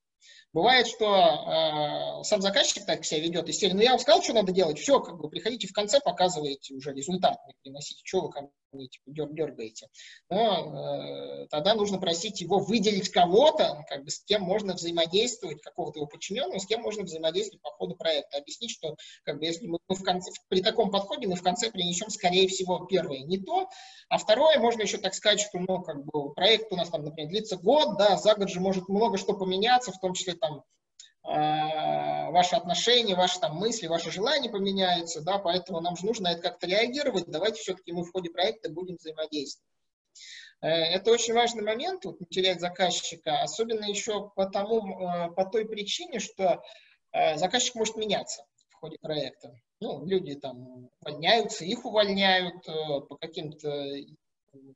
Бывает, что э, сам заказчик так себя ведет, и серии, ну я вам сказал, что надо делать, все, как бы приходите в конце, показываете уже результат, не приносите, что вы ко мне типа, дергаете. Но э, тогда нужно просить его выделить кого-то, как бы с кем можно взаимодействовать, какого-то его подчиненного, с кем можно взаимодействовать по ходу проекта. Объяснить, что как бы, если мы в конце, при таком подходе мы в конце принесем, скорее всего, первое не то, а второе, можно еще так сказать, что ну, как бы, проект у нас там, например, длится год, да, за год же может много что поменяться, в том числе там э, ваши отношения, ваши там мысли, ваши желания поменяются, да, поэтому нам же нужно это как-то реагировать, давайте все-таки мы в ходе проекта будем взаимодействовать. Э, это очень важный момент, вот, не терять заказчика, особенно еще потому, э, по той причине, что заказчик может меняться в ходе проекта. Ну, люди там увольняются, их увольняют по каким-то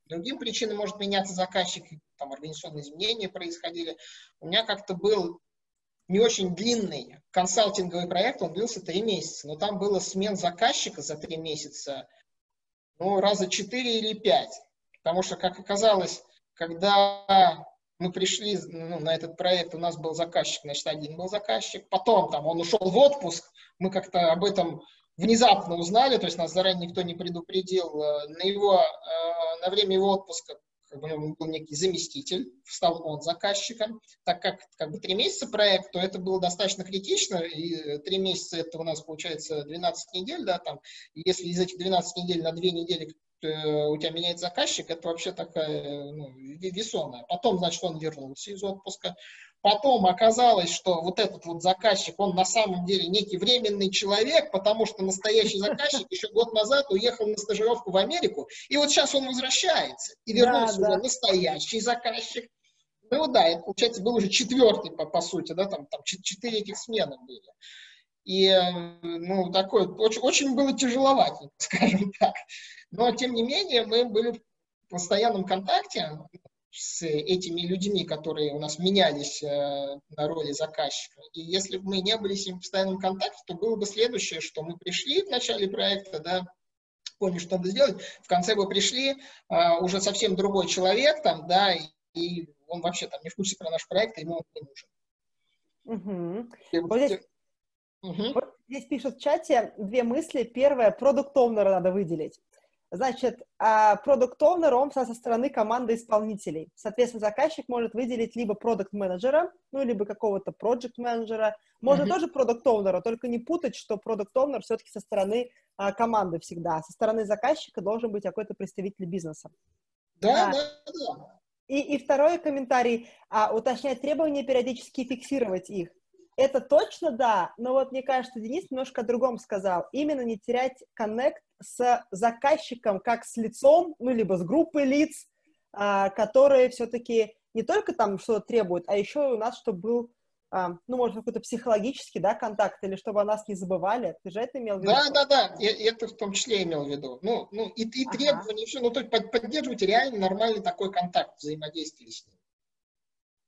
другим причинам может меняться заказчик, там организационные изменения происходили. У меня как-то был не очень длинный консалтинговый проект, он длился три месяца, но там было смен заказчика за три месяца, ну, раза четыре или пять. Потому что, как оказалось, когда мы пришли ну, на этот проект, у нас был заказчик, значит, один был заказчик, потом там он ушел в отпуск, мы как-то об этом внезапно узнали, то есть нас заранее никто не предупредил. Э, на, его, э, на время его отпуска как бы, ну, был некий заместитель, стал он заказчиком. Так как как бы три месяца проект, то это было достаточно критично, и три месяца это у нас получается 12 недель, да, там, если из этих 12 недель на две недели э, у тебя меняется заказчик, это вообще такая ну, весомая. Потом, значит, он вернулся из отпуска, Потом оказалось, что вот этот вот заказчик, он на самом деле некий временный человек, потому что настоящий заказчик еще год назад уехал на стажировку в Америку, и вот сейчас он возвращается, и вернулся да, да. настоящий заказчик. Ну да, это, получается, был уже четвертый, по, по сути, да, там, там четыре этих смены были. И, ну, такой, очень, очень было тяжеловато, скажем так. Но, тем не менее, мы были в постоянном контакте, с этими людьми, которые у нас менялись э, на роли заказчика. И если бы мы не были с ним в постоянном контакте, то было бы следующее, что мы пришли в начале проекта, да, поняли, что надо сделать, в конце бы пришли э, уже совсем другой человек там, да, и, и он вообще там не в курсе про наш проект, ему он не нужен. Угу. Вот здесь, угу. вот здесь пишут в чате две мысли. Первое, продукт надо выделить. Значит, продукт а, он со стороны команды исполнителей. Соответственно, заказчик может выделить либо продукт менеджера ну, либо какого-то проект менеджера Можно mm-hmm. тоже продукт owner только не путать, что продукт owner все-таки со стороны а, команды всегда. Со стороны заказчика должен быть какой-то представитель бизнеса. Да, а, да, да. И, и второй комментарий. А, уточнять требования, периодически фиксировать их. Это точно да, но вот мне кажется, Денис немножко о другом сказал. Именно не терять коннект с заказчиком, как с лицом, ну, либо с группой лиц, а, которые все-таки не только там что-то требуют, а еще у нас, чтобы был, а, ну, может, какой-то психологический, да, контакт, или чтобы о нас не забывали. Ты же это имел в виду? Да, да, да, я, это в том числе имел в виду. Ну, ну и, и ага. требования, все, ну, то есть поддерживать реально нормальный такой контакт, взаимодействие с ним.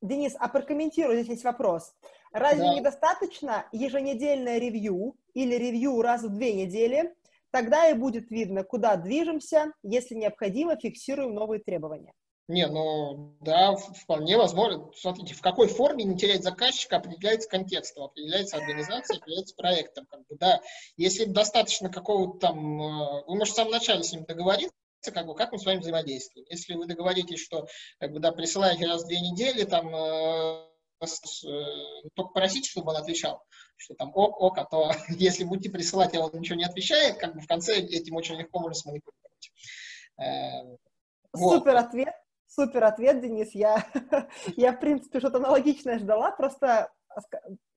Денис, а прокомментируй, здесь есть вопрос. Разве да. недостаточно еженедельное ревью или ревью раз в две недели? Тогда и будет видно, куда движемся, если необходимо, фиксируем новые требования. Не, ну да, вполне возможно. Смотрите, в какой форме не терять заказчика определяется контекстом, определяется организация, определяется проектом. Как бы, да, если достаточно какого-то там, э, вы можете в самом начале с ним договориться, как бы, как мы с вами взаимодействуем. Если вы договоритесь, что как бы, да, присылаете раз в две недели, там, э, э, только просите, чтобы он отвечал, что там ок, ок, а то если будете присылать, и он ничего не отвечает, как бы в конце этим очень легко можно сманипулировать. Э, вот. Супер ответ, супер ответ, Денис. Я, я в принципе, что-то аналогичное ждала, просто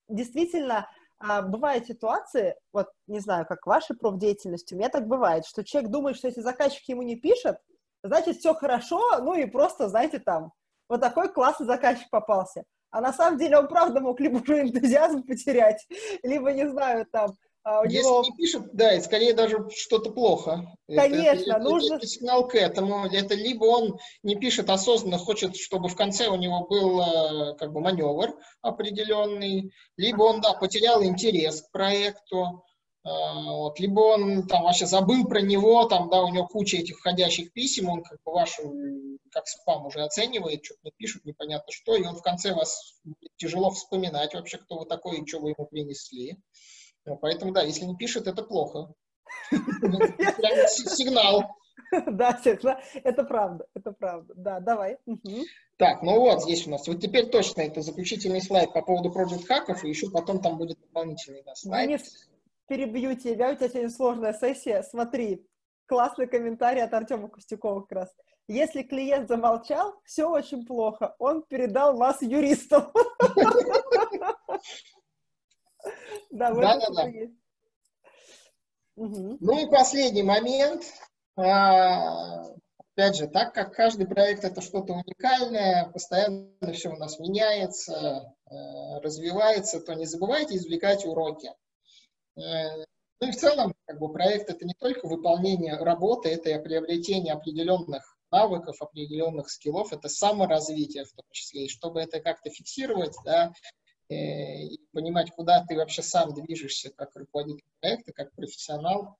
действительно а, бывают ситуации, вот не знаю, как вашей профдеятельности, у меня так бывает, что человек думает, что если заказчик ему не пишет, значит, все хорошо, ну и просто, знаете, там, вот такой классный заказчик попался. А на самом деле он, правда, мог либо уже энтузиазм потерять, либо, не знаю, там, а Если него... не пишет, да, и скорее даже что-то плохо. Конечно, это, нужно... Это, это сигнал к этому. Это либо он не пишет осознанно, хочет, чтобы в конце у него был э, как бы маневр определенный, либо он, да, потерял интерес к проекту, э, вот, либо он там вообще забыл про него, там, да, у него куча этих входящих писем, он как бы вашу как спам уже оценивает, что-то не пишут, непонятно что, и он в конце вас тяжело вспоминать вообще, кто вы такой и что вы ему принесли. Поэтому, да, если не пишет, это плохо. Сигнал. Да, это правда, это правда. Да, давай. Так, ну вот здесь у нас. Вот теперь точно это заключительный слайд по поводу Project хаков, и еще потом там будет дополнительный да, слайд. Перебью тебя, у тебя сегодня сложная сессия. Смотри, классный комментарий от Артема Костюкова как раз. Если клиент замолчал, все очень плохо. Он передал вас юристам. Да, да, да. Ну и последний момент. А, опять же, так как каждый проект это что-то уникальное, постоянно все у нас меняется, э, развивается, то не забывайте извлекать уроки. Э, ну и в целом, как бы проект это не только выполнение работы, это и приобретение определенных навыков, определенных скиллов, это саморазвитие в том числе. И чтобы это как-то фиксировать, да, и понимать, куда ты вообще сам движешься как руководитель проекта, как профессионал.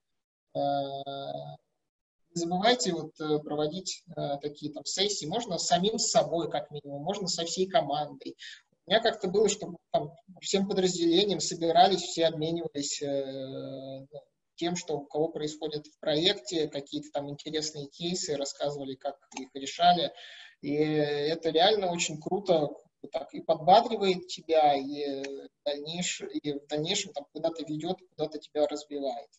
Э, не забывайте вот э, проводить такие там сессии. Можно с самим собой, как минимум, можно со всей командой. У меня как-то было, что там всем подразделениям собирались, все обменивались ну, тем, что у кого происходит в проекте, какие-то там интересные кейсы, рассказывали, как их решали. И это реально очень круто, так и подбадривает тебя, и, в дальнейшем, и в дальнейшем там куда-то ведет, куда-то тебя развивает.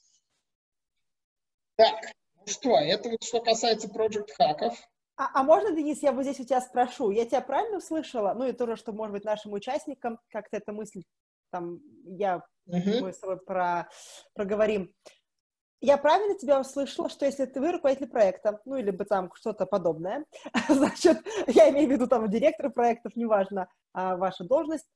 Так, ну что, это вот что касается Project хаков. А, а можно, Денис, я вот здесь у тебя спрошу, я тебя правильно услышала? Ну и тоже, что, может быть, нашим участникам как-то эта мысль, там, я, uh-huh. мы с тобой про, проговорим я правильно тебя услышала, что если ты вы руководитель проекта, ну, или бы там что-то подобное, значит, я имею в виду там директор проектов, неважно а, ваша должность,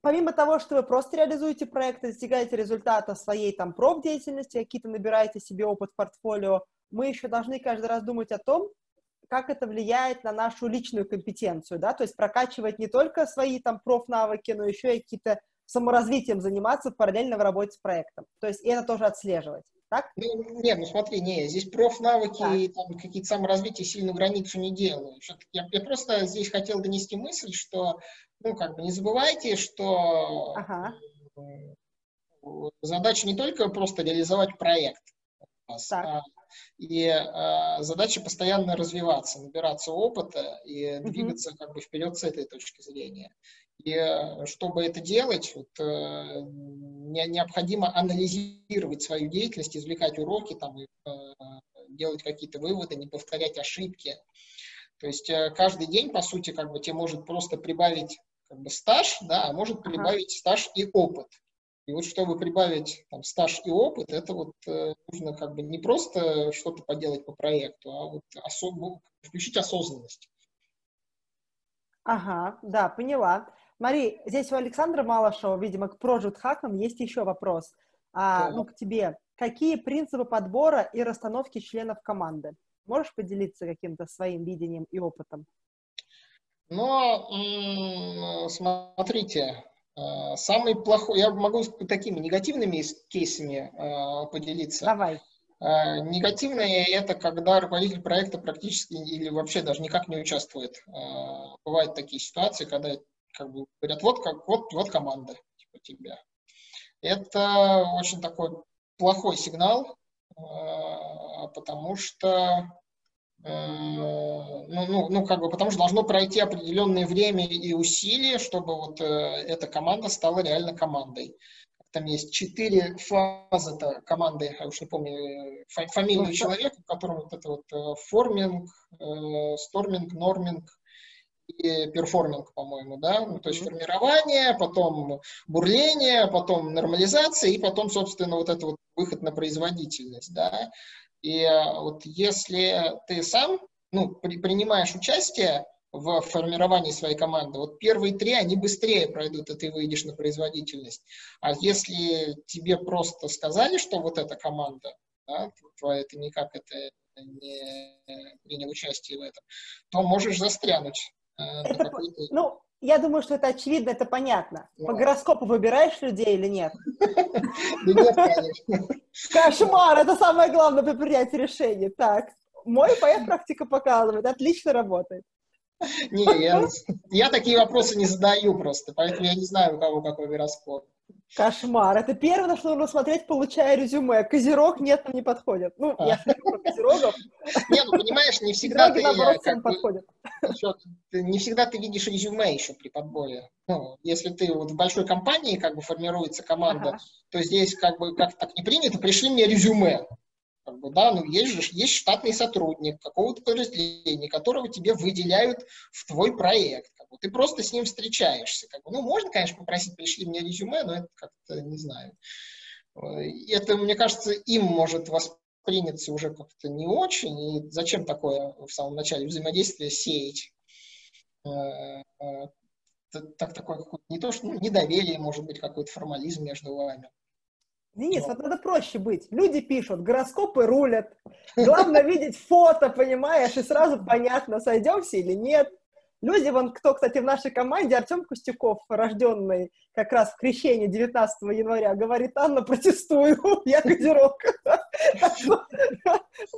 помимо того, что вы просто реализуете проекты, достигаете результата своей там профдеятельности, какие-то набираете себе опыт в портфолио, мы еще должны каждый раз думать о том, как это влияет на нашу личную компетенцию, да, то есть прокачивать не только свои там профнавыки, но еще и какие-то саморазвитием заниматься параллельно в работе с проектом. То есть это тоже отслеживать так? Ну, не, ну смотри, не, здесь профнавыки да. и там, какие-то саморазвития сильную границу не делают. Я, я просто здесь хотел донести мысль, что ну, как бы не забывайте, что ага. задача не только просто реализовать проект, а, и а, задача постоянно развиваться, набираться опыта и двигаться как бы вперед с этой точки зрения. И э, чтобы это делать, вот, э, необходимо анализировать свою деятельность, извлекать уроки, там, и, э, делать какие-то выводы, не повторять ошибки. То есть каждый день, по сути, как бы тебе может просто прибавить как бы, стаж, да, а может прибавить ага. стаж и опыт. И вот чтобы прибавить там, стаж и опыт, это вот э, нужно как бы не просто что-то поделать по проекту, а вот особо включить осознанность. Ага, да, поняла. Мари, здесь у Александра Малышева, видимо, к Project Hackам есть еще вопрос. А. Ну, к тебе. Какие принципы подбора и расстановки членов команды? Можешь поделиться каким-то своим видением и опытом? Ну, смотрите, э, самый плохой, я могу такими негативными кейсами э, поделиться. Давай. Э, негативные – это когда руководитель проекта практически или вообще даже никак не участвует. Бывают такие ситуации, когда как бы говорят, вот, как, вот, вот команда типа тебя. Это очень такой плохой сигнал, э, потому что э, ну, ну, ну, как бы, потому что должно пройти определенное время и усилия, чтобы вот э, эта команда стала реально командой. Там есть четыре фазы это команды, я уж не помню фамилию человека, в котором вот это вот форминг, сторминг, норминг, и перформинг, по-моему, да, ну, то есть формирование, потом бурление, потом нормализация и потом, собственно, вот это вот выход на производительность, да, и э, вот если ты сам, ну, при, принимаешь участие в формировании своей команды, вот первые три, они быстрее пройдут, и ты выйдешь на производительность, а если тебе просто сказали, что вот эта команда, да, твоя, ты никак это не принял участие в этом, то можешь застрянуть это, ну, я думаю, что это очевидно, это понятно. По гороскопу выбираешь людей или нет? нет, конечно. Кошмар, это самое главное при принятии решения. Так, мой моя практика показывает, отлично работает. Не, я, я такие вопросы не задаю просто, поэтому я не знаю, у кого какой гороскоп. Кошмар. Это первое, на что нужно смотреть, получая резюме. Козерог нет, нам не подходит. Ну, а. я про козерогов. Не, ну, понимаешь, не всегда ты... наоборот, всем подходит. Не всегда ты видишь резюме еще при подборе. Ну, если ты вот в большой компании как бы формируется команда, то здесь как бы как так не принято, пришли мне резюме. Как бы, да, ну есть же есть штатный сотрудник какого-то подразделения, которого тебе выделяют в твой проект. Бы, ты просто с ним встречаешься. Как бы, ну, можно, конечно, попросить, пришли мне резюме, но это как-то не знаю. Это, мне кажется, им может восприняться уже как-то не очень. И зачем такое в самом начале взаимодействия сеять? Э, э, так, такое не то, что ну, недоверие, может быть, какой-то формализм между вами. Денис, вот надо проще быть. Люди пишут, гороскопы рулят. Главное видеть фото, понимаешь, и сразу понятно, сойдемся или нет. Люди, вон кто, кстати, в нашей команде, Артем Костюков, рожденный как раз в крещении 19 января, говорит, Анна, протестую, я козерог.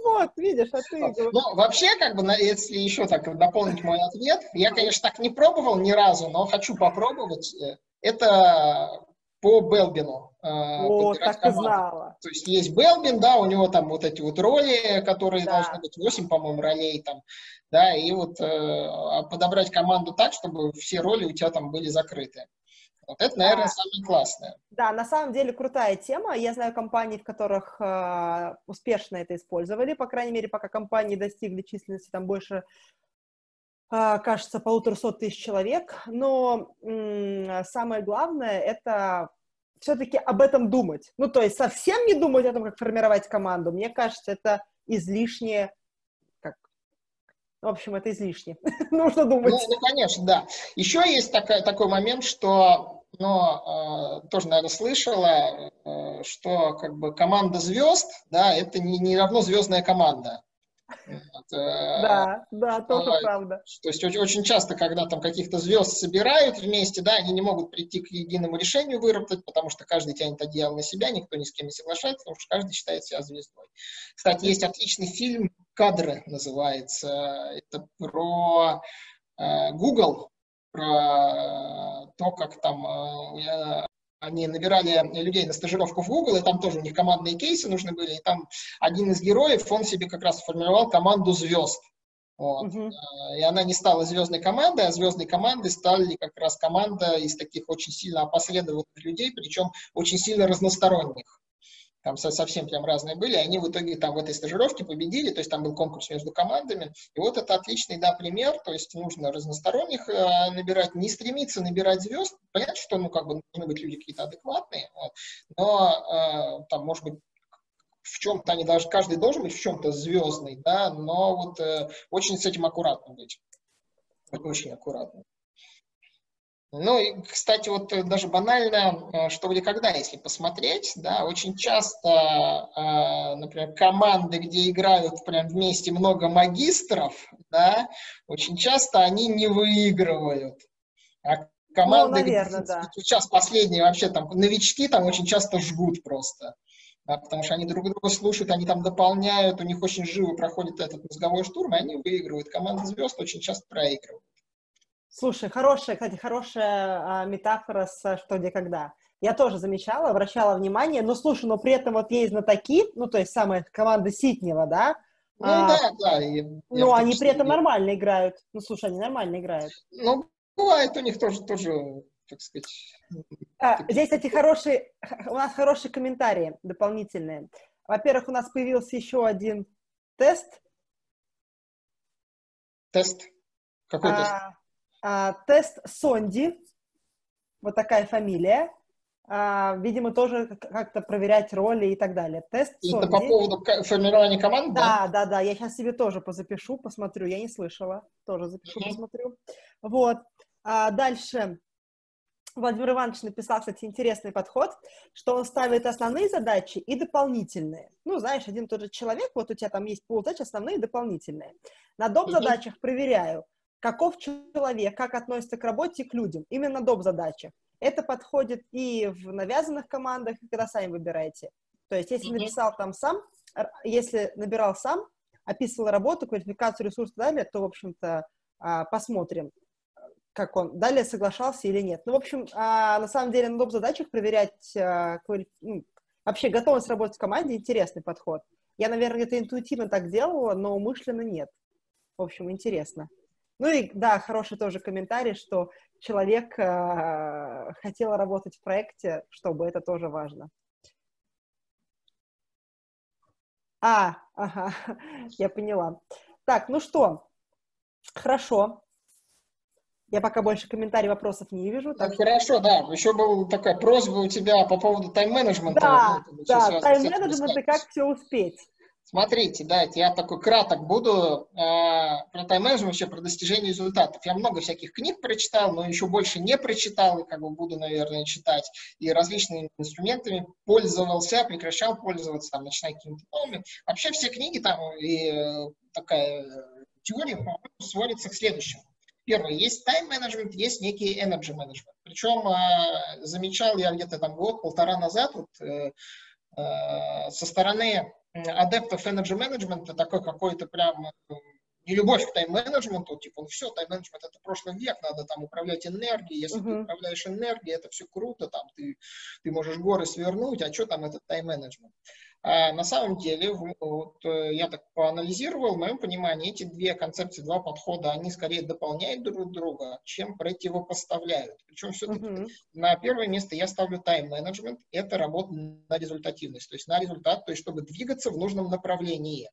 Вот, видишь, а ты... Ну, вообще, как бы, если еще так дополнить мой ответ, я, конечно, так не пробовал ни разу, но хочу попробовать. Это по Белбину. Э, О, так команду. и знала. То есть есть Белбин, да, у него там вот эти вот роли, которые да. должны быть 8, по-моему, ролей там, да, и вот э, подобрать команду так, чтобы все роли у тебя там были закрыты. Вот это, наверное, да. самое классное. Да, на самом деле крутая тема. Я знаю компании, в которых э, успешно это использовали, по крайней мере, пока компании достигли численности там больше а, кажется, полуторасот тысяч человек, но самое главное — это все-таки об этом думать. Ну, то есть совсем не думать о том, как формировать команду, мне кажется, это излишнее. В общем, это излишне. Нужно думать. Ну, ну, конечно, да. Еще есть такой, такой момент, что, ну, э, тоже, наверное, слышала, э, что как бы команда звезд, да, это не, не равно звездная команда. Да, да, тоже правда. То есть очень, очень часто, когда там каких-то звезд собирают вместе, да, они не могут прийти к единому решению выработать, потому что каждый тянет одеяло на себя, никто ни с кем не соглашается, потому что каждый считает себя звездой. Кстати, есть отличный фильм «Кадры» называется. Это про э, Google, про то, как там они набирали людей на стажировку в Google, и там тоже у них командные кейсы нужны были, и там один из героев, он себе как раз сформировал команду звезд. Вот. Uh-huh. И она не стала звездной командой, а звездной командой стали как раз команда из таких очень сильно опоследованных людей, причем очень сильно разносторонних там совсем прям разные были, они в итоге там в этой стажировке победили, то есть там был конкурс между командами, и вот это отличный, да, пример, то есть нужно разносторонних э, набирать, не стремиться набирать звезд, понятно, что, ну, как бы, должны быть люди какие-то адекватные, вот, но э, там, может быть, в чем-то они даже, каждый должен быть в чем-то звездный, да, но вот э, очень с этим аккуратно быть, очень аккуратно. Ну и, кстати, вот э, даже банально, э, что или когда, если посмотреть, да, очень часто, э, например, команды, где играют прям вместе много магистров, да, очень часто они не выигрывают. А команды, ну, наверное, где, да. сейчас последние вообще там новички там очень часто жгут просто. Да, потому что они друг друга слушают, они там дополняют, у них очень живо проходит этот мозговой штурм, и они выигрывают. Команда звезд очень часто проигрывают. Слушай, хорошая, кстати, хорошая а, метафора с «что, где, когда». Я тоже замечала, обращала внимание, но слушай, но при этом вот есть знатоки, ну, то есть самая команда Ситнева, да? Ну, а, да, да. Я, ну, они при этом нормально играют. Ну, слушай, они нормально играют. Ну, бывает у них тоже, тоже так сказать... А, здесь, кстати, хорошие, у нас хорошие комментарии дополнительные. Во-первых, у нас появился еще один тест. Тест? Какой а, тест? А, тест Сонди, вот такая фамилия. А, видимо, тоже как-то проверять роли и так далее. Тест и Сонди. Это по поводу формирования команд, да? Да, да, да. Я сейчас себе тоже позапишу, посмотрю. Я не слышала. Тоже запишу, mm-hmm. посмотрю. Вот. А дальше. Владимир Иванович написал, кстати, интересный подход, что он ставит основные задачи и дополнительные. Ну, знаешь, один и тот же человек, вот у тебя там есть ползадач, основные и дополнительные. На доп. задачах проверяю, каков человек, как относится к работе и к людям. Именно доп. задача. Это подходит и в навязанных командах, и когда сами выбираете. То есть, если написал там сам, если набирал сам, описывал работу, квалификацию, ресурсы и далее, то, в общем-то, а, посмотрим, как он далее соглашался или нет. Ну, в общем, а, на самом деле на доп. задачах проверять а, ну, вообще готовность работать в команде интересный подход. Я, наверное, где-то интуитивно так делала, но умышленно нет. В общем, интересно. Ну и да, хороший тоже комментарий, что человек э, хотел работать в проекте, чтобы это тоже важно. А, ага, я поняла. Так, ну что, хорошо. Я пока больше комментариев, вопросов не вижу. Так. Ну, хорошо, да. Еще была такая просьба у тебя по поводу тайм-менеджмента. Да, да, тайм-менеджмент и как все успеть. Смотрите, да, я такой краток буду э, про тайм-менеджмент, вообще про достижение результатов. Я много всяких книг прочитал, но еще больше не прочитал, и как бы буду, наверное, читать. И различными инструментами пользовался, прекращал пользоваться, там, начиная какими-то новыми. Вообще все книги там и э, такая э, теория, сводится к следующему. Первое, есть тайм-менеджмент, есть некий energy менеджмент. Причем э, замечал я где-то там год-полтора назад вот, э, э, со стороны адептов Energy Management такой какой-то прям э, не любовь к тайм-менеджменту, типа, ну все, тайм-менеджмент это прошлый век, надо там управлять энергией, если uh-huh. ты управляешь энергией, это все круто, там ты, ты можешь горы свернуть, а что там этот тайм-менеджмент? А на самом деле, вот, э, я так поанализировал, в моем понимании эти две концепции, два подхода, они скорее дополняют друг друга, чем противопоставляют. Причем все-таки uh-huh. на первое место я ставлю тайм-менеджмент, это работа на результативность, то есть на результат, то есть чтобы двигаться в нужном направлении.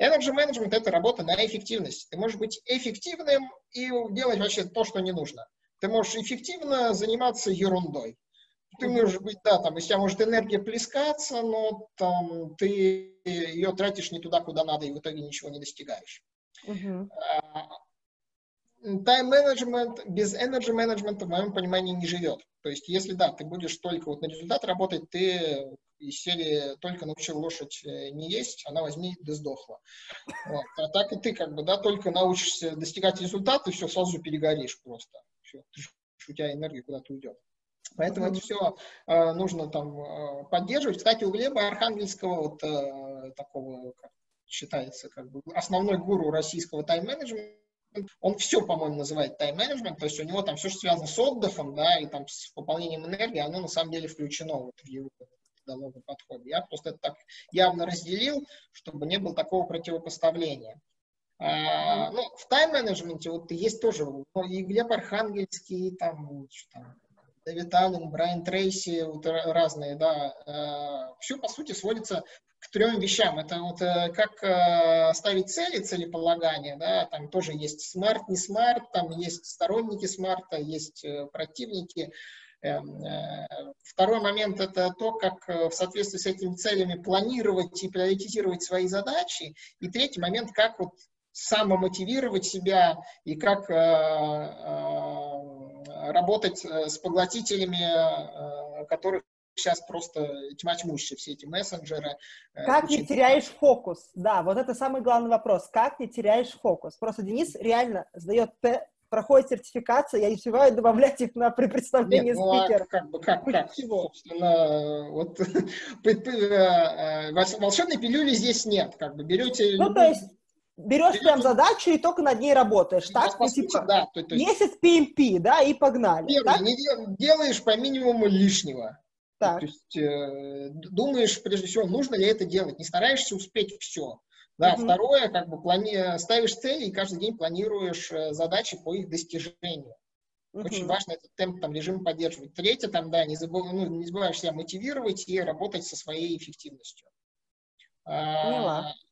Energy Management – это работа на эффективность. Ты можешь быть эффективным и делать вообще то, что не нужно. Ты можешь эффективно заниматься ерундой ты можешь быть, да, там, из тебя может энергия плескаться, но там ты ее тратишь не туда, куда надо, и в итоге ничего не достигаешь. Тайм-менеджмент uh-huh. без energy менеджмента в моем понимании не живет. То есть, если да, ты будешь только вот на результат работать, ты из серии только научил лошадь э, не есть, она возьми да сдохла. Вот. А так и ты как бы, да, только научишься достигать результата, и все, сразу перегоришь просто. Все, у тебя энергия куда-то уйдет. Поэтому mm-hmm. это все э, нужно там э, поддерживать. Кстати, у Глеба Архангельского, вот э, такого, как считается, как бы основной гуру российского тайм-менеджмента, Он все, по-моему, называет тайм-менеджмент, то есть у него там все, что связано с отдыхом, да, и там с пополнением энергии, оно на самом деле включено вот в его методологию подхода. Я просто это так явно разделил, чтобы не было такого противопоставления. А, ну, в тайм-менеджменте вот есть тоже ну, и Глеб Архангельский, и там, что там Дэвид Аллен, Брайан Трейси, вот разные, да. А, все, по сути, сводится к трем вещам. Это вот э, как э, ставить цели, целеполагание, да, там тоже есть SMART, не SMART, там есть сторонники SMART а, есть э, противники. Эм, второй момент – это то, как в соответствии с этими целями планировать и приоритизировать свои задачи. И третий момент – как вот самомотивировать себя и как работать с поглотителями, которых сейчас просто тьма тьмущая, все эти мессенджеры. Э, как не теряешь фокус? Да, вот это самый главный вопрос. Как не теряешь фокус? Просто Денис реально сдает Т, проходит сертификацию, я не успеваю добавлять их на при представлении Нет, ну, спикера. А как бы, как, как? Собственно, вот э, э, волшебной пилюли здесь нет, как бы берете... Ну, то есть берешь прям задачу и только над ней работаешь, так? Ну, типа, да, то, то есть, месяц PMP, да, и погнали. Первое, не делаешь по минимуму лишнего. Так. То есть э, думаешь, прежде всего, нужно ли это делать, не стараешься успеть все. Да, угу. второе, как бы плани... ставишь цели и каждый день планируешь э, задачи по их достижению. Угу. Очень важно этот темп, там, режим поддерживать. Третье, там, да, не, забыв... ну, не забываешь себя мотивировать и работать со своей эффективностью. Поняла. А, Э,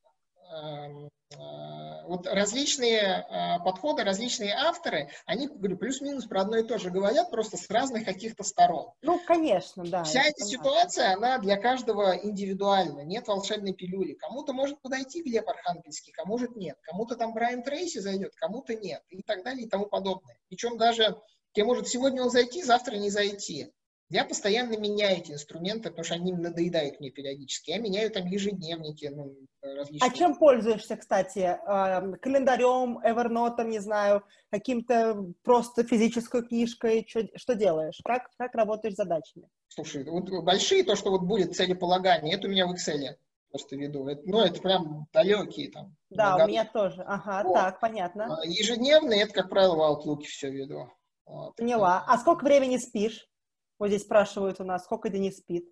вот различные э, подходы, различные авторы, они, говорю, плюс-минус про одно и то же говорят, просто с разных каких-то сторон. Ну, конечно, да. Вся эта понятно. ситуация, она для каждого индивидуальна, нет волшебной пилюли. Кому-то может подойти Глеб Архангельский, кому-то нет. Кому-то там Брайан Трейси зайдет, кому-то нет, и так далее, и тому подобное. Причем даже, тебе может сегодня он зайти, завтра не зайти. Я постоянно меняю эти инструменты, потому что они надоедают мне периодически. Я меняю там ежедневники, ну, различные. А чем пользуешься, кстати? Эм, календарем, Evernote, не знаю, каким-то просто физической книжкой? Что, что делаешь? Как, как работаешь с задачами? Слушай, вот большие, то, что вот будет целеполагание, это у меня в Excel просто веду. Это, ну, это прям далекие там. Да, году. у меня тоже. Ага, вот. так, понятно. А ежедневные, это, как правило, в Outlook все веду. Вот. Поняла. А сколько времени спишь? Вот здесь спрашивают у нас, сколько Денис спит?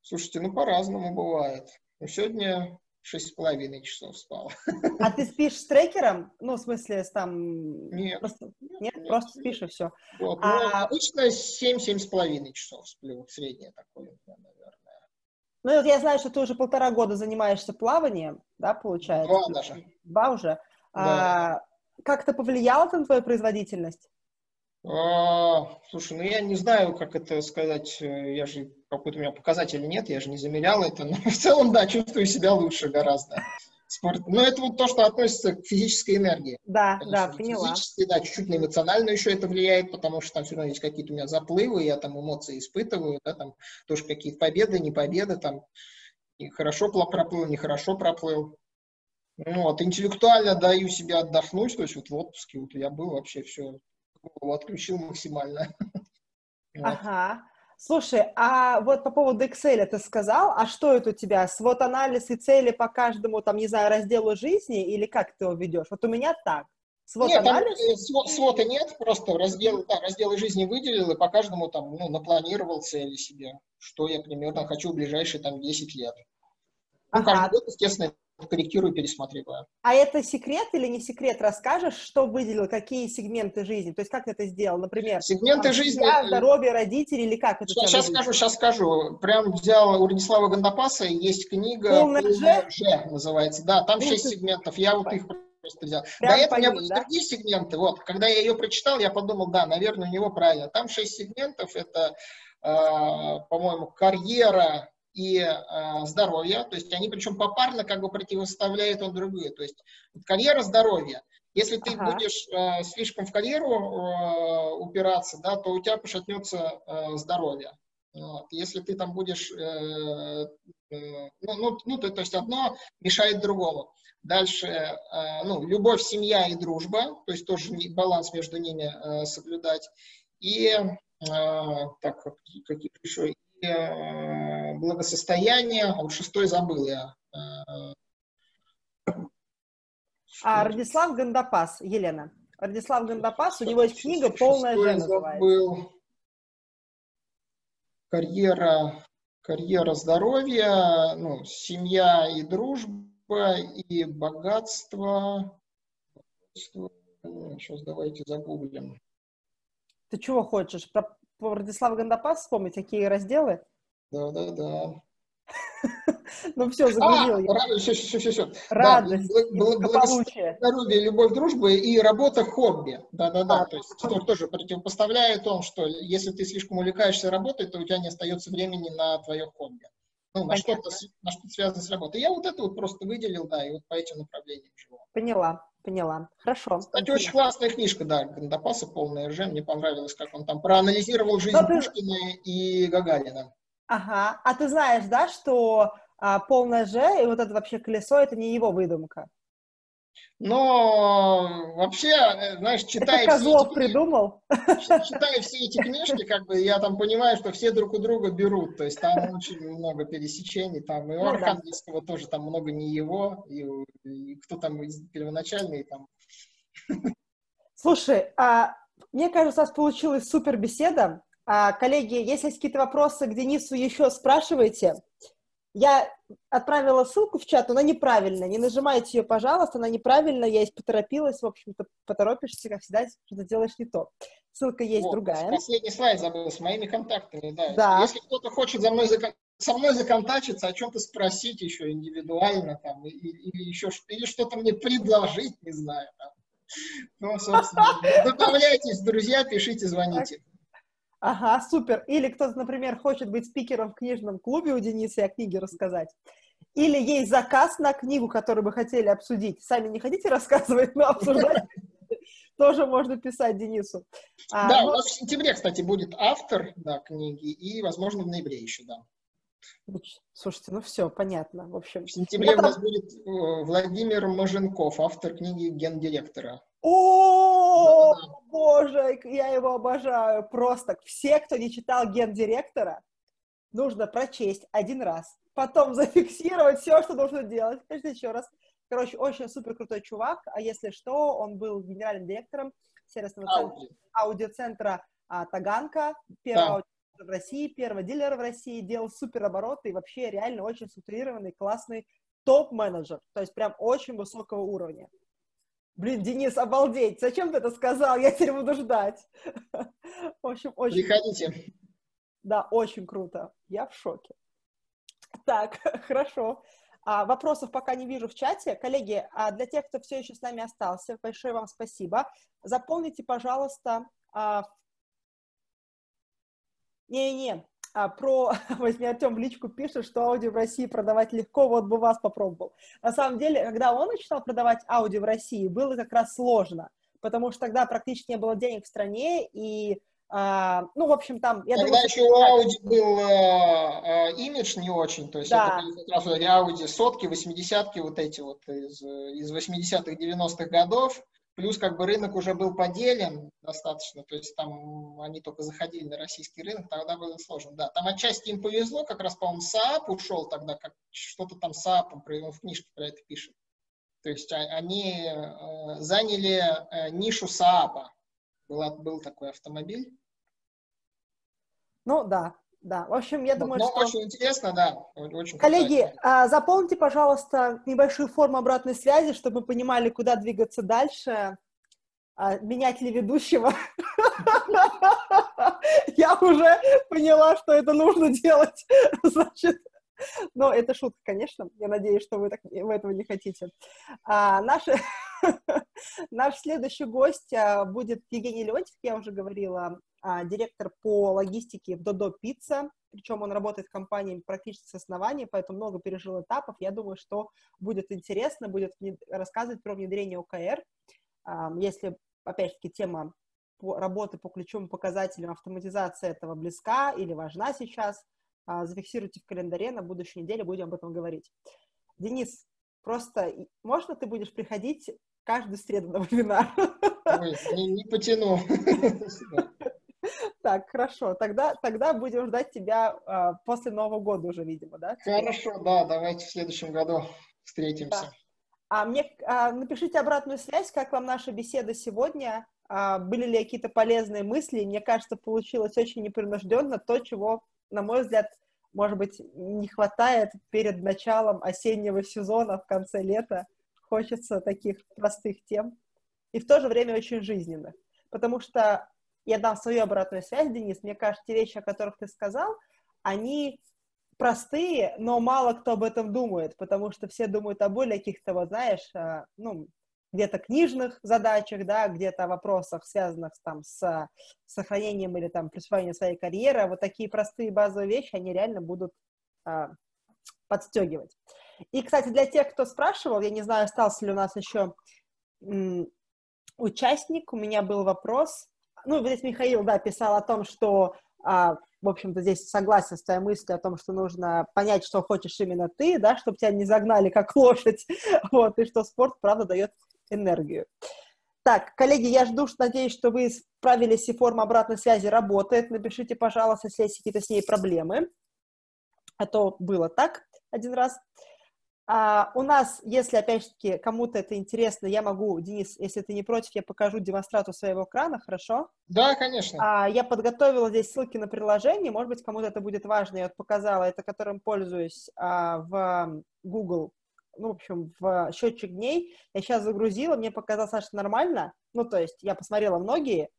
Слушайте, ну по-разному бывает. Ну, сегодня шесть с половиной часов спал. А ты спишь с трекером? Ну, в смысле, с там... Нет. Просто... Нет, нет, просто нет. спишь и все. Вот. А... Ну, обычно семь-семь с половиной часов сплю. Среднее такое, наверное. Ну, вот я знаю, что ты уже полтора года занимаешься плаванием, да, получается? Два даже. Два уже. Да. А, как это повлияло на твою производительность? А, слушай, ну я не знаю, как это сказать, э, я же какой-то у меня показатель нет, я же не замерял это, но в целом, да, чувствую себя лучше гораздо. Спорт. Но это вот то, что относится к физической энергии. Да, Конечно, да, поняла. Физически, да, чуть-чуть на эмоциональную еще это влияет, потому что там все равно есть какие-то у меня заплывы, я там эмоции испытываю, да, там тоже какие-то победы, не победы, там и хорошо проплыл, нехорошо проплыл. Ну, вот, интеллектуально даю себе отдохнуть, то есть вот в отпуске вот я был вообще все голову отключил максимально. Ага. Слушай, а вот по поводу Excel ты сказал, а что это у тебя? Свод анализ и цели по каждому, там, не знаю, разделу жизни или как ты его ведешь? Вот у меня так. Свод нет, анализ? там свод, свода нет, просто раздел, да, разделы жизни выделил и по каждому там, ну, напланировал цели себе, что я примерно хочу в ближайшие там 10 лет. Ну, ага. каждый год, естественно, корректирую, пересматриваю. А это секрет или не секрет? Расскажешь, что выделил, какие сегменты жизни? То есть как ты это сделал, например? Сегменты там, жизни... Семья, здоровье, родители или как это? Сейчас, сейчас скажу, сейчас скажу. Прям взял у Радислава Гандапаса, есть книга «Полное Ж», называется. Да, там шесть сегментов, я вот их просто взял. Прям До этого у меня были да? другие сегменты. Вот, когда я ее прочитал, я подумал, да, наверное, у него правильно. Там шесть сегментов, это, э, по-моему, карьера, и э, здоровья, то есть они причем попарно как бы противоставляют он другие, то есть карьера здоровья. Если ты ага. будешь э, слишком в карьеру э, упираться, да, то у тебя пошатнется э, здоровье. Вот. Если ты там будешь, э, э, ну, ну, ну то, то есть одно мешает другому. Дальше, э, ну, любовь, семья и дружба, то есть тоже баланс между ними э, соблюдать. И, э, так, какие еще, Э, благосостояние, а вот шестой забыл я. Э, а Радислав Гандапас, Елена. Радислав Гандапас, у него есть книга «Полная Что же» называется. Карьера, карьера здоровья, ну, семья и дружба, и богатство. Сейчас давайте загуглим. Ты чего хочешь? Про, про Радислава Гандапас вспомнить, какие разделы? Да-да-да. Ну все, А, загрузил я. ра- все, все, все, все. Радость, Да, бл- бл- благополучие. Здоровье, любовь, дружба и работа хобби. Да-да-да. А, То есть что тоже противопоставляет он, что если ты слишком увлекаешься работой, то у тебя не остается времени на твое хобби. Ну, на Понятно. что-то, на что связано с работой. Я вот это вот просто выделил, да, и вот по этим направлениям живу. Поняла, поняла. Хорошо. Кстати, очень классная книжка, да, Гандапаса, полная ржа. Мне понравилось, как он там проанализировал жизнь Но ты- Пушкина и Гагарина. Ага. А ты знаешь, да, что а, полное же и вот это вообще колесо это не его выдумка. Но вообще, э, знаешь, читая это все Козлов эти книги- придумал. читая все эти книжки, как бы я там понимаю, что все друг у друга берут. То есть там очень много пересечений. Там и у Ну. Архангельского тоже там много не его, и, и кто там первоначальный там. Слушай, а, мне кажется, у нас получилась супер беседа. А, коллеги, если есть какие-то вопросы к Денису, еще спрашивайте. Я отправила ссылку в чат, она неправильная. Не нажимайте ее, пожалуйста, она неправильная. Я здесь поторопилась, в общем-то, поторопишься, как всегда, что-то делаешь не то. Ссылка есть Вот, другая. Последний слайд забыл с моими контактами. Да. Да. Если кто-то хочет за мной закон- со мной законтачиться, о чем-то спросить еще индивидуально, там, или еще или что-то мне предложить, не знаю. Там. Ну, собственно, добавляйтесь, друзья, пишите, звоните. Ага, супер. Или кто-то, например, хочет быть спикером в книжном клубе у Дениса и о книге рассказать. Или есть заказ на книгу, которую вы хотели обсудить. Сами не хотите рассказывать, но обсуждать тоже можно писать Денису. А, Да, ну, у нас в сентябре, кстати, будет автор да, книги, и, возможно, в ноябре еще, да. ну, Слушайте, ну все, понятно. В общем. В сентябре Я у нас будет э, Владимир Маженков, автор книги гендиректора. О, боже, я его обожаю. Просто все, кто не читал гендиректора, нужно прочесть один раз, потом зафиксировать все, что нужно делать. Прежде еще раз. Короче, очень супер крутой чувак. А если что, он был генеральным директором сервисного центра, Ауди. аудиоцентра а, Таганка, первого Да. в России, первого дилера в России, делал супер обороты и вообще реально очень структурированный, классный топ-менеджер. То есть прям очень высокого уровня. Блин, Денис, обалдеть! Зачем ты это сказал? Я теперь буду ждать. В общем, очень, Приходите. да, очень круто. Я в шоке. Так, хорошо. А, вопросов пока не вижу в чате. Коллеги, а для тех, кто все еще с нами остался, большое вам спасибо. Заполните, пожалуйста, а, не-не, а, про, возьми, Артем в личку пишет, что аудио в России продавать легко, вот бы вас попробовал. На самом деле, когда он начинал продавать аудио в России, было как раз сложно, потому что тогда практически не было денег в стране, и, а, ну, в общем, там... Я Тогда думаю, еще у Audi был э, э, имидж не очень, то есть Да. это как раз Audi сотки, 80-ки, вот эти вот из, э, из 80-х, 90-х годов, плюс как бы рынок уже был поделен достаточно, то есть там они только заходили на российский рынок, тогда было сложно, да. Там отчасти им повезло, как раз, по-моему, Saab ушел тогда, как что-то там с Saab, про- он в книжке про это пишет. То есть а- они э, заняли э, нишу Saab. Была, был такой автомобиль. Ну, да, да. В общем, я думаю, но что... очень интересно, да. Очень Коллеги, а, заполните, пожалуйста, небольшую форму обратной связи, чтобы мы понимали, куда двигаться дальше. А, менять ли ведущего? Я уже поняла, что это нужно делать. Значит, но это шутка, конечно. Я надеюсь, что вы, так, вы этого не хотите. А, наш, наш следующий гость а, будет Евгений Леонтьев, я уже говорила, директор по логистике в Додо Пицца. Причем он работает в компании практически с основания, поэтому много пережил этапов. Я думаю, что будет интересно, будет рассказывать про внедрение ОКР. А, Если, опять-таки, тема работы по ключевым показателям автоматизации этого близка или важна сейчас, а, зафиксируйте в календаре, на будущей неделе будем об этом говорить. Денис, просто можно ты будешь приходить каждую среду на вебинар? Ой, не, не потяну. Так, хорошо. Тогда, тогда будем ждать тебя а, после Нового года уже, видимо, да? Хорошо, да, давайте в следующем году встретимся. А мне а, напишите обратную связь, как вам наша беседа сегодня, а, были ли какие-то полезные мысли. Мне кажется, получилось очень непринужденно то, чего, на мой взгляд, может быть, не хватает перед началом осеннего сезона в конце лета. Хочется таких простых тем. И в то же время очень жизненных. Потому что я дам свою обратную связь, Денис. Мне кажется, те вещи, о которых ты сказал, они простые, но мало кто об этом думает, потому что все думают о более каких-то, вот знаешь, а, ну, где-то книжных задачах, да, где-то вопросах, связанных там с сохранением или там присвоением своей карьеры. Вот такие простые базовые вещи, они реально будут а, подстегивать. И, кстати, для тех, кто спрашивал, я не знаю, остался ли у нас еще м, участник, у меня был вопрос. Ну, здесь Михаил, да, писал о том, что а, в общем-то, здесь согласен с твоей мыслью о том, что нужно понять, что хочешь именно ты, да, чтобы тебя не загнали как лошадь, вот, и что спорт, правда, дает энергию. Так, коллеги, я жду, надеюсь, что вы справились, и форма обратной связи работает. Напишите, пожалуйста, если есть какие-то с ней проблемы. А то было так один раз. А, у нас, если, опять-таки, кому-то это интересно, я могу, Денис, если ты не против, я покажу демонстрацию своего экрана, хорошо? Да, конечно. А, я подготовила здесь ссылки на приложение, может быть, кому-то это будет важно, я вот показала, это которым пользуюсь а, в Google, ну, в общем, в счетчик дней. Я сейчас загрузила, мне показалось, что нормально, ну, то есть я посмотрела многие,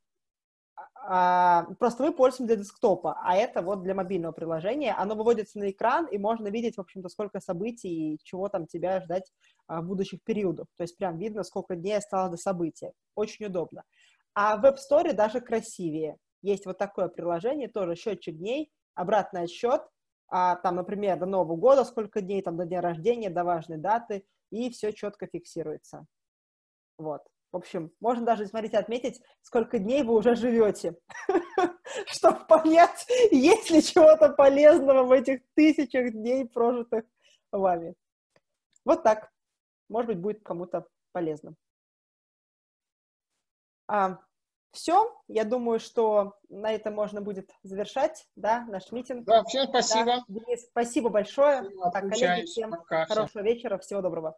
а, просто мы пользуемся для десктопа, а это вот для мобильного приложения. Оно выводится на экран, и можно видеть, в общем-то, сколько событий и чего там тебя ждать а, в будущих периодах. То есть прям видно, сколько дней осталось до события. Очень удобно. А в App Store даже красивее. Есть вот такое приложение, тоже счетчик дней, обратный отсчет, а, там, например, до Нового года сколько дней, там, до дня рождения, до важной даты, и все четко фиксируется. Вот. В общем, можно даже, смотрите, отметить, сколько дней вы уже живете, чтобы понять, есть ли чего-то полезного в этих тысячах дней, прожитых вами. Вот так. Может быть, будет кому-то полезно. А, все, я думаю, что на этом можно будет завершать, да, наш митинг. Да, всем спасибо. Да, Денис, спасибо большое. Так, коллеги, всем Пока, хорошего все. вечера, всего доброго.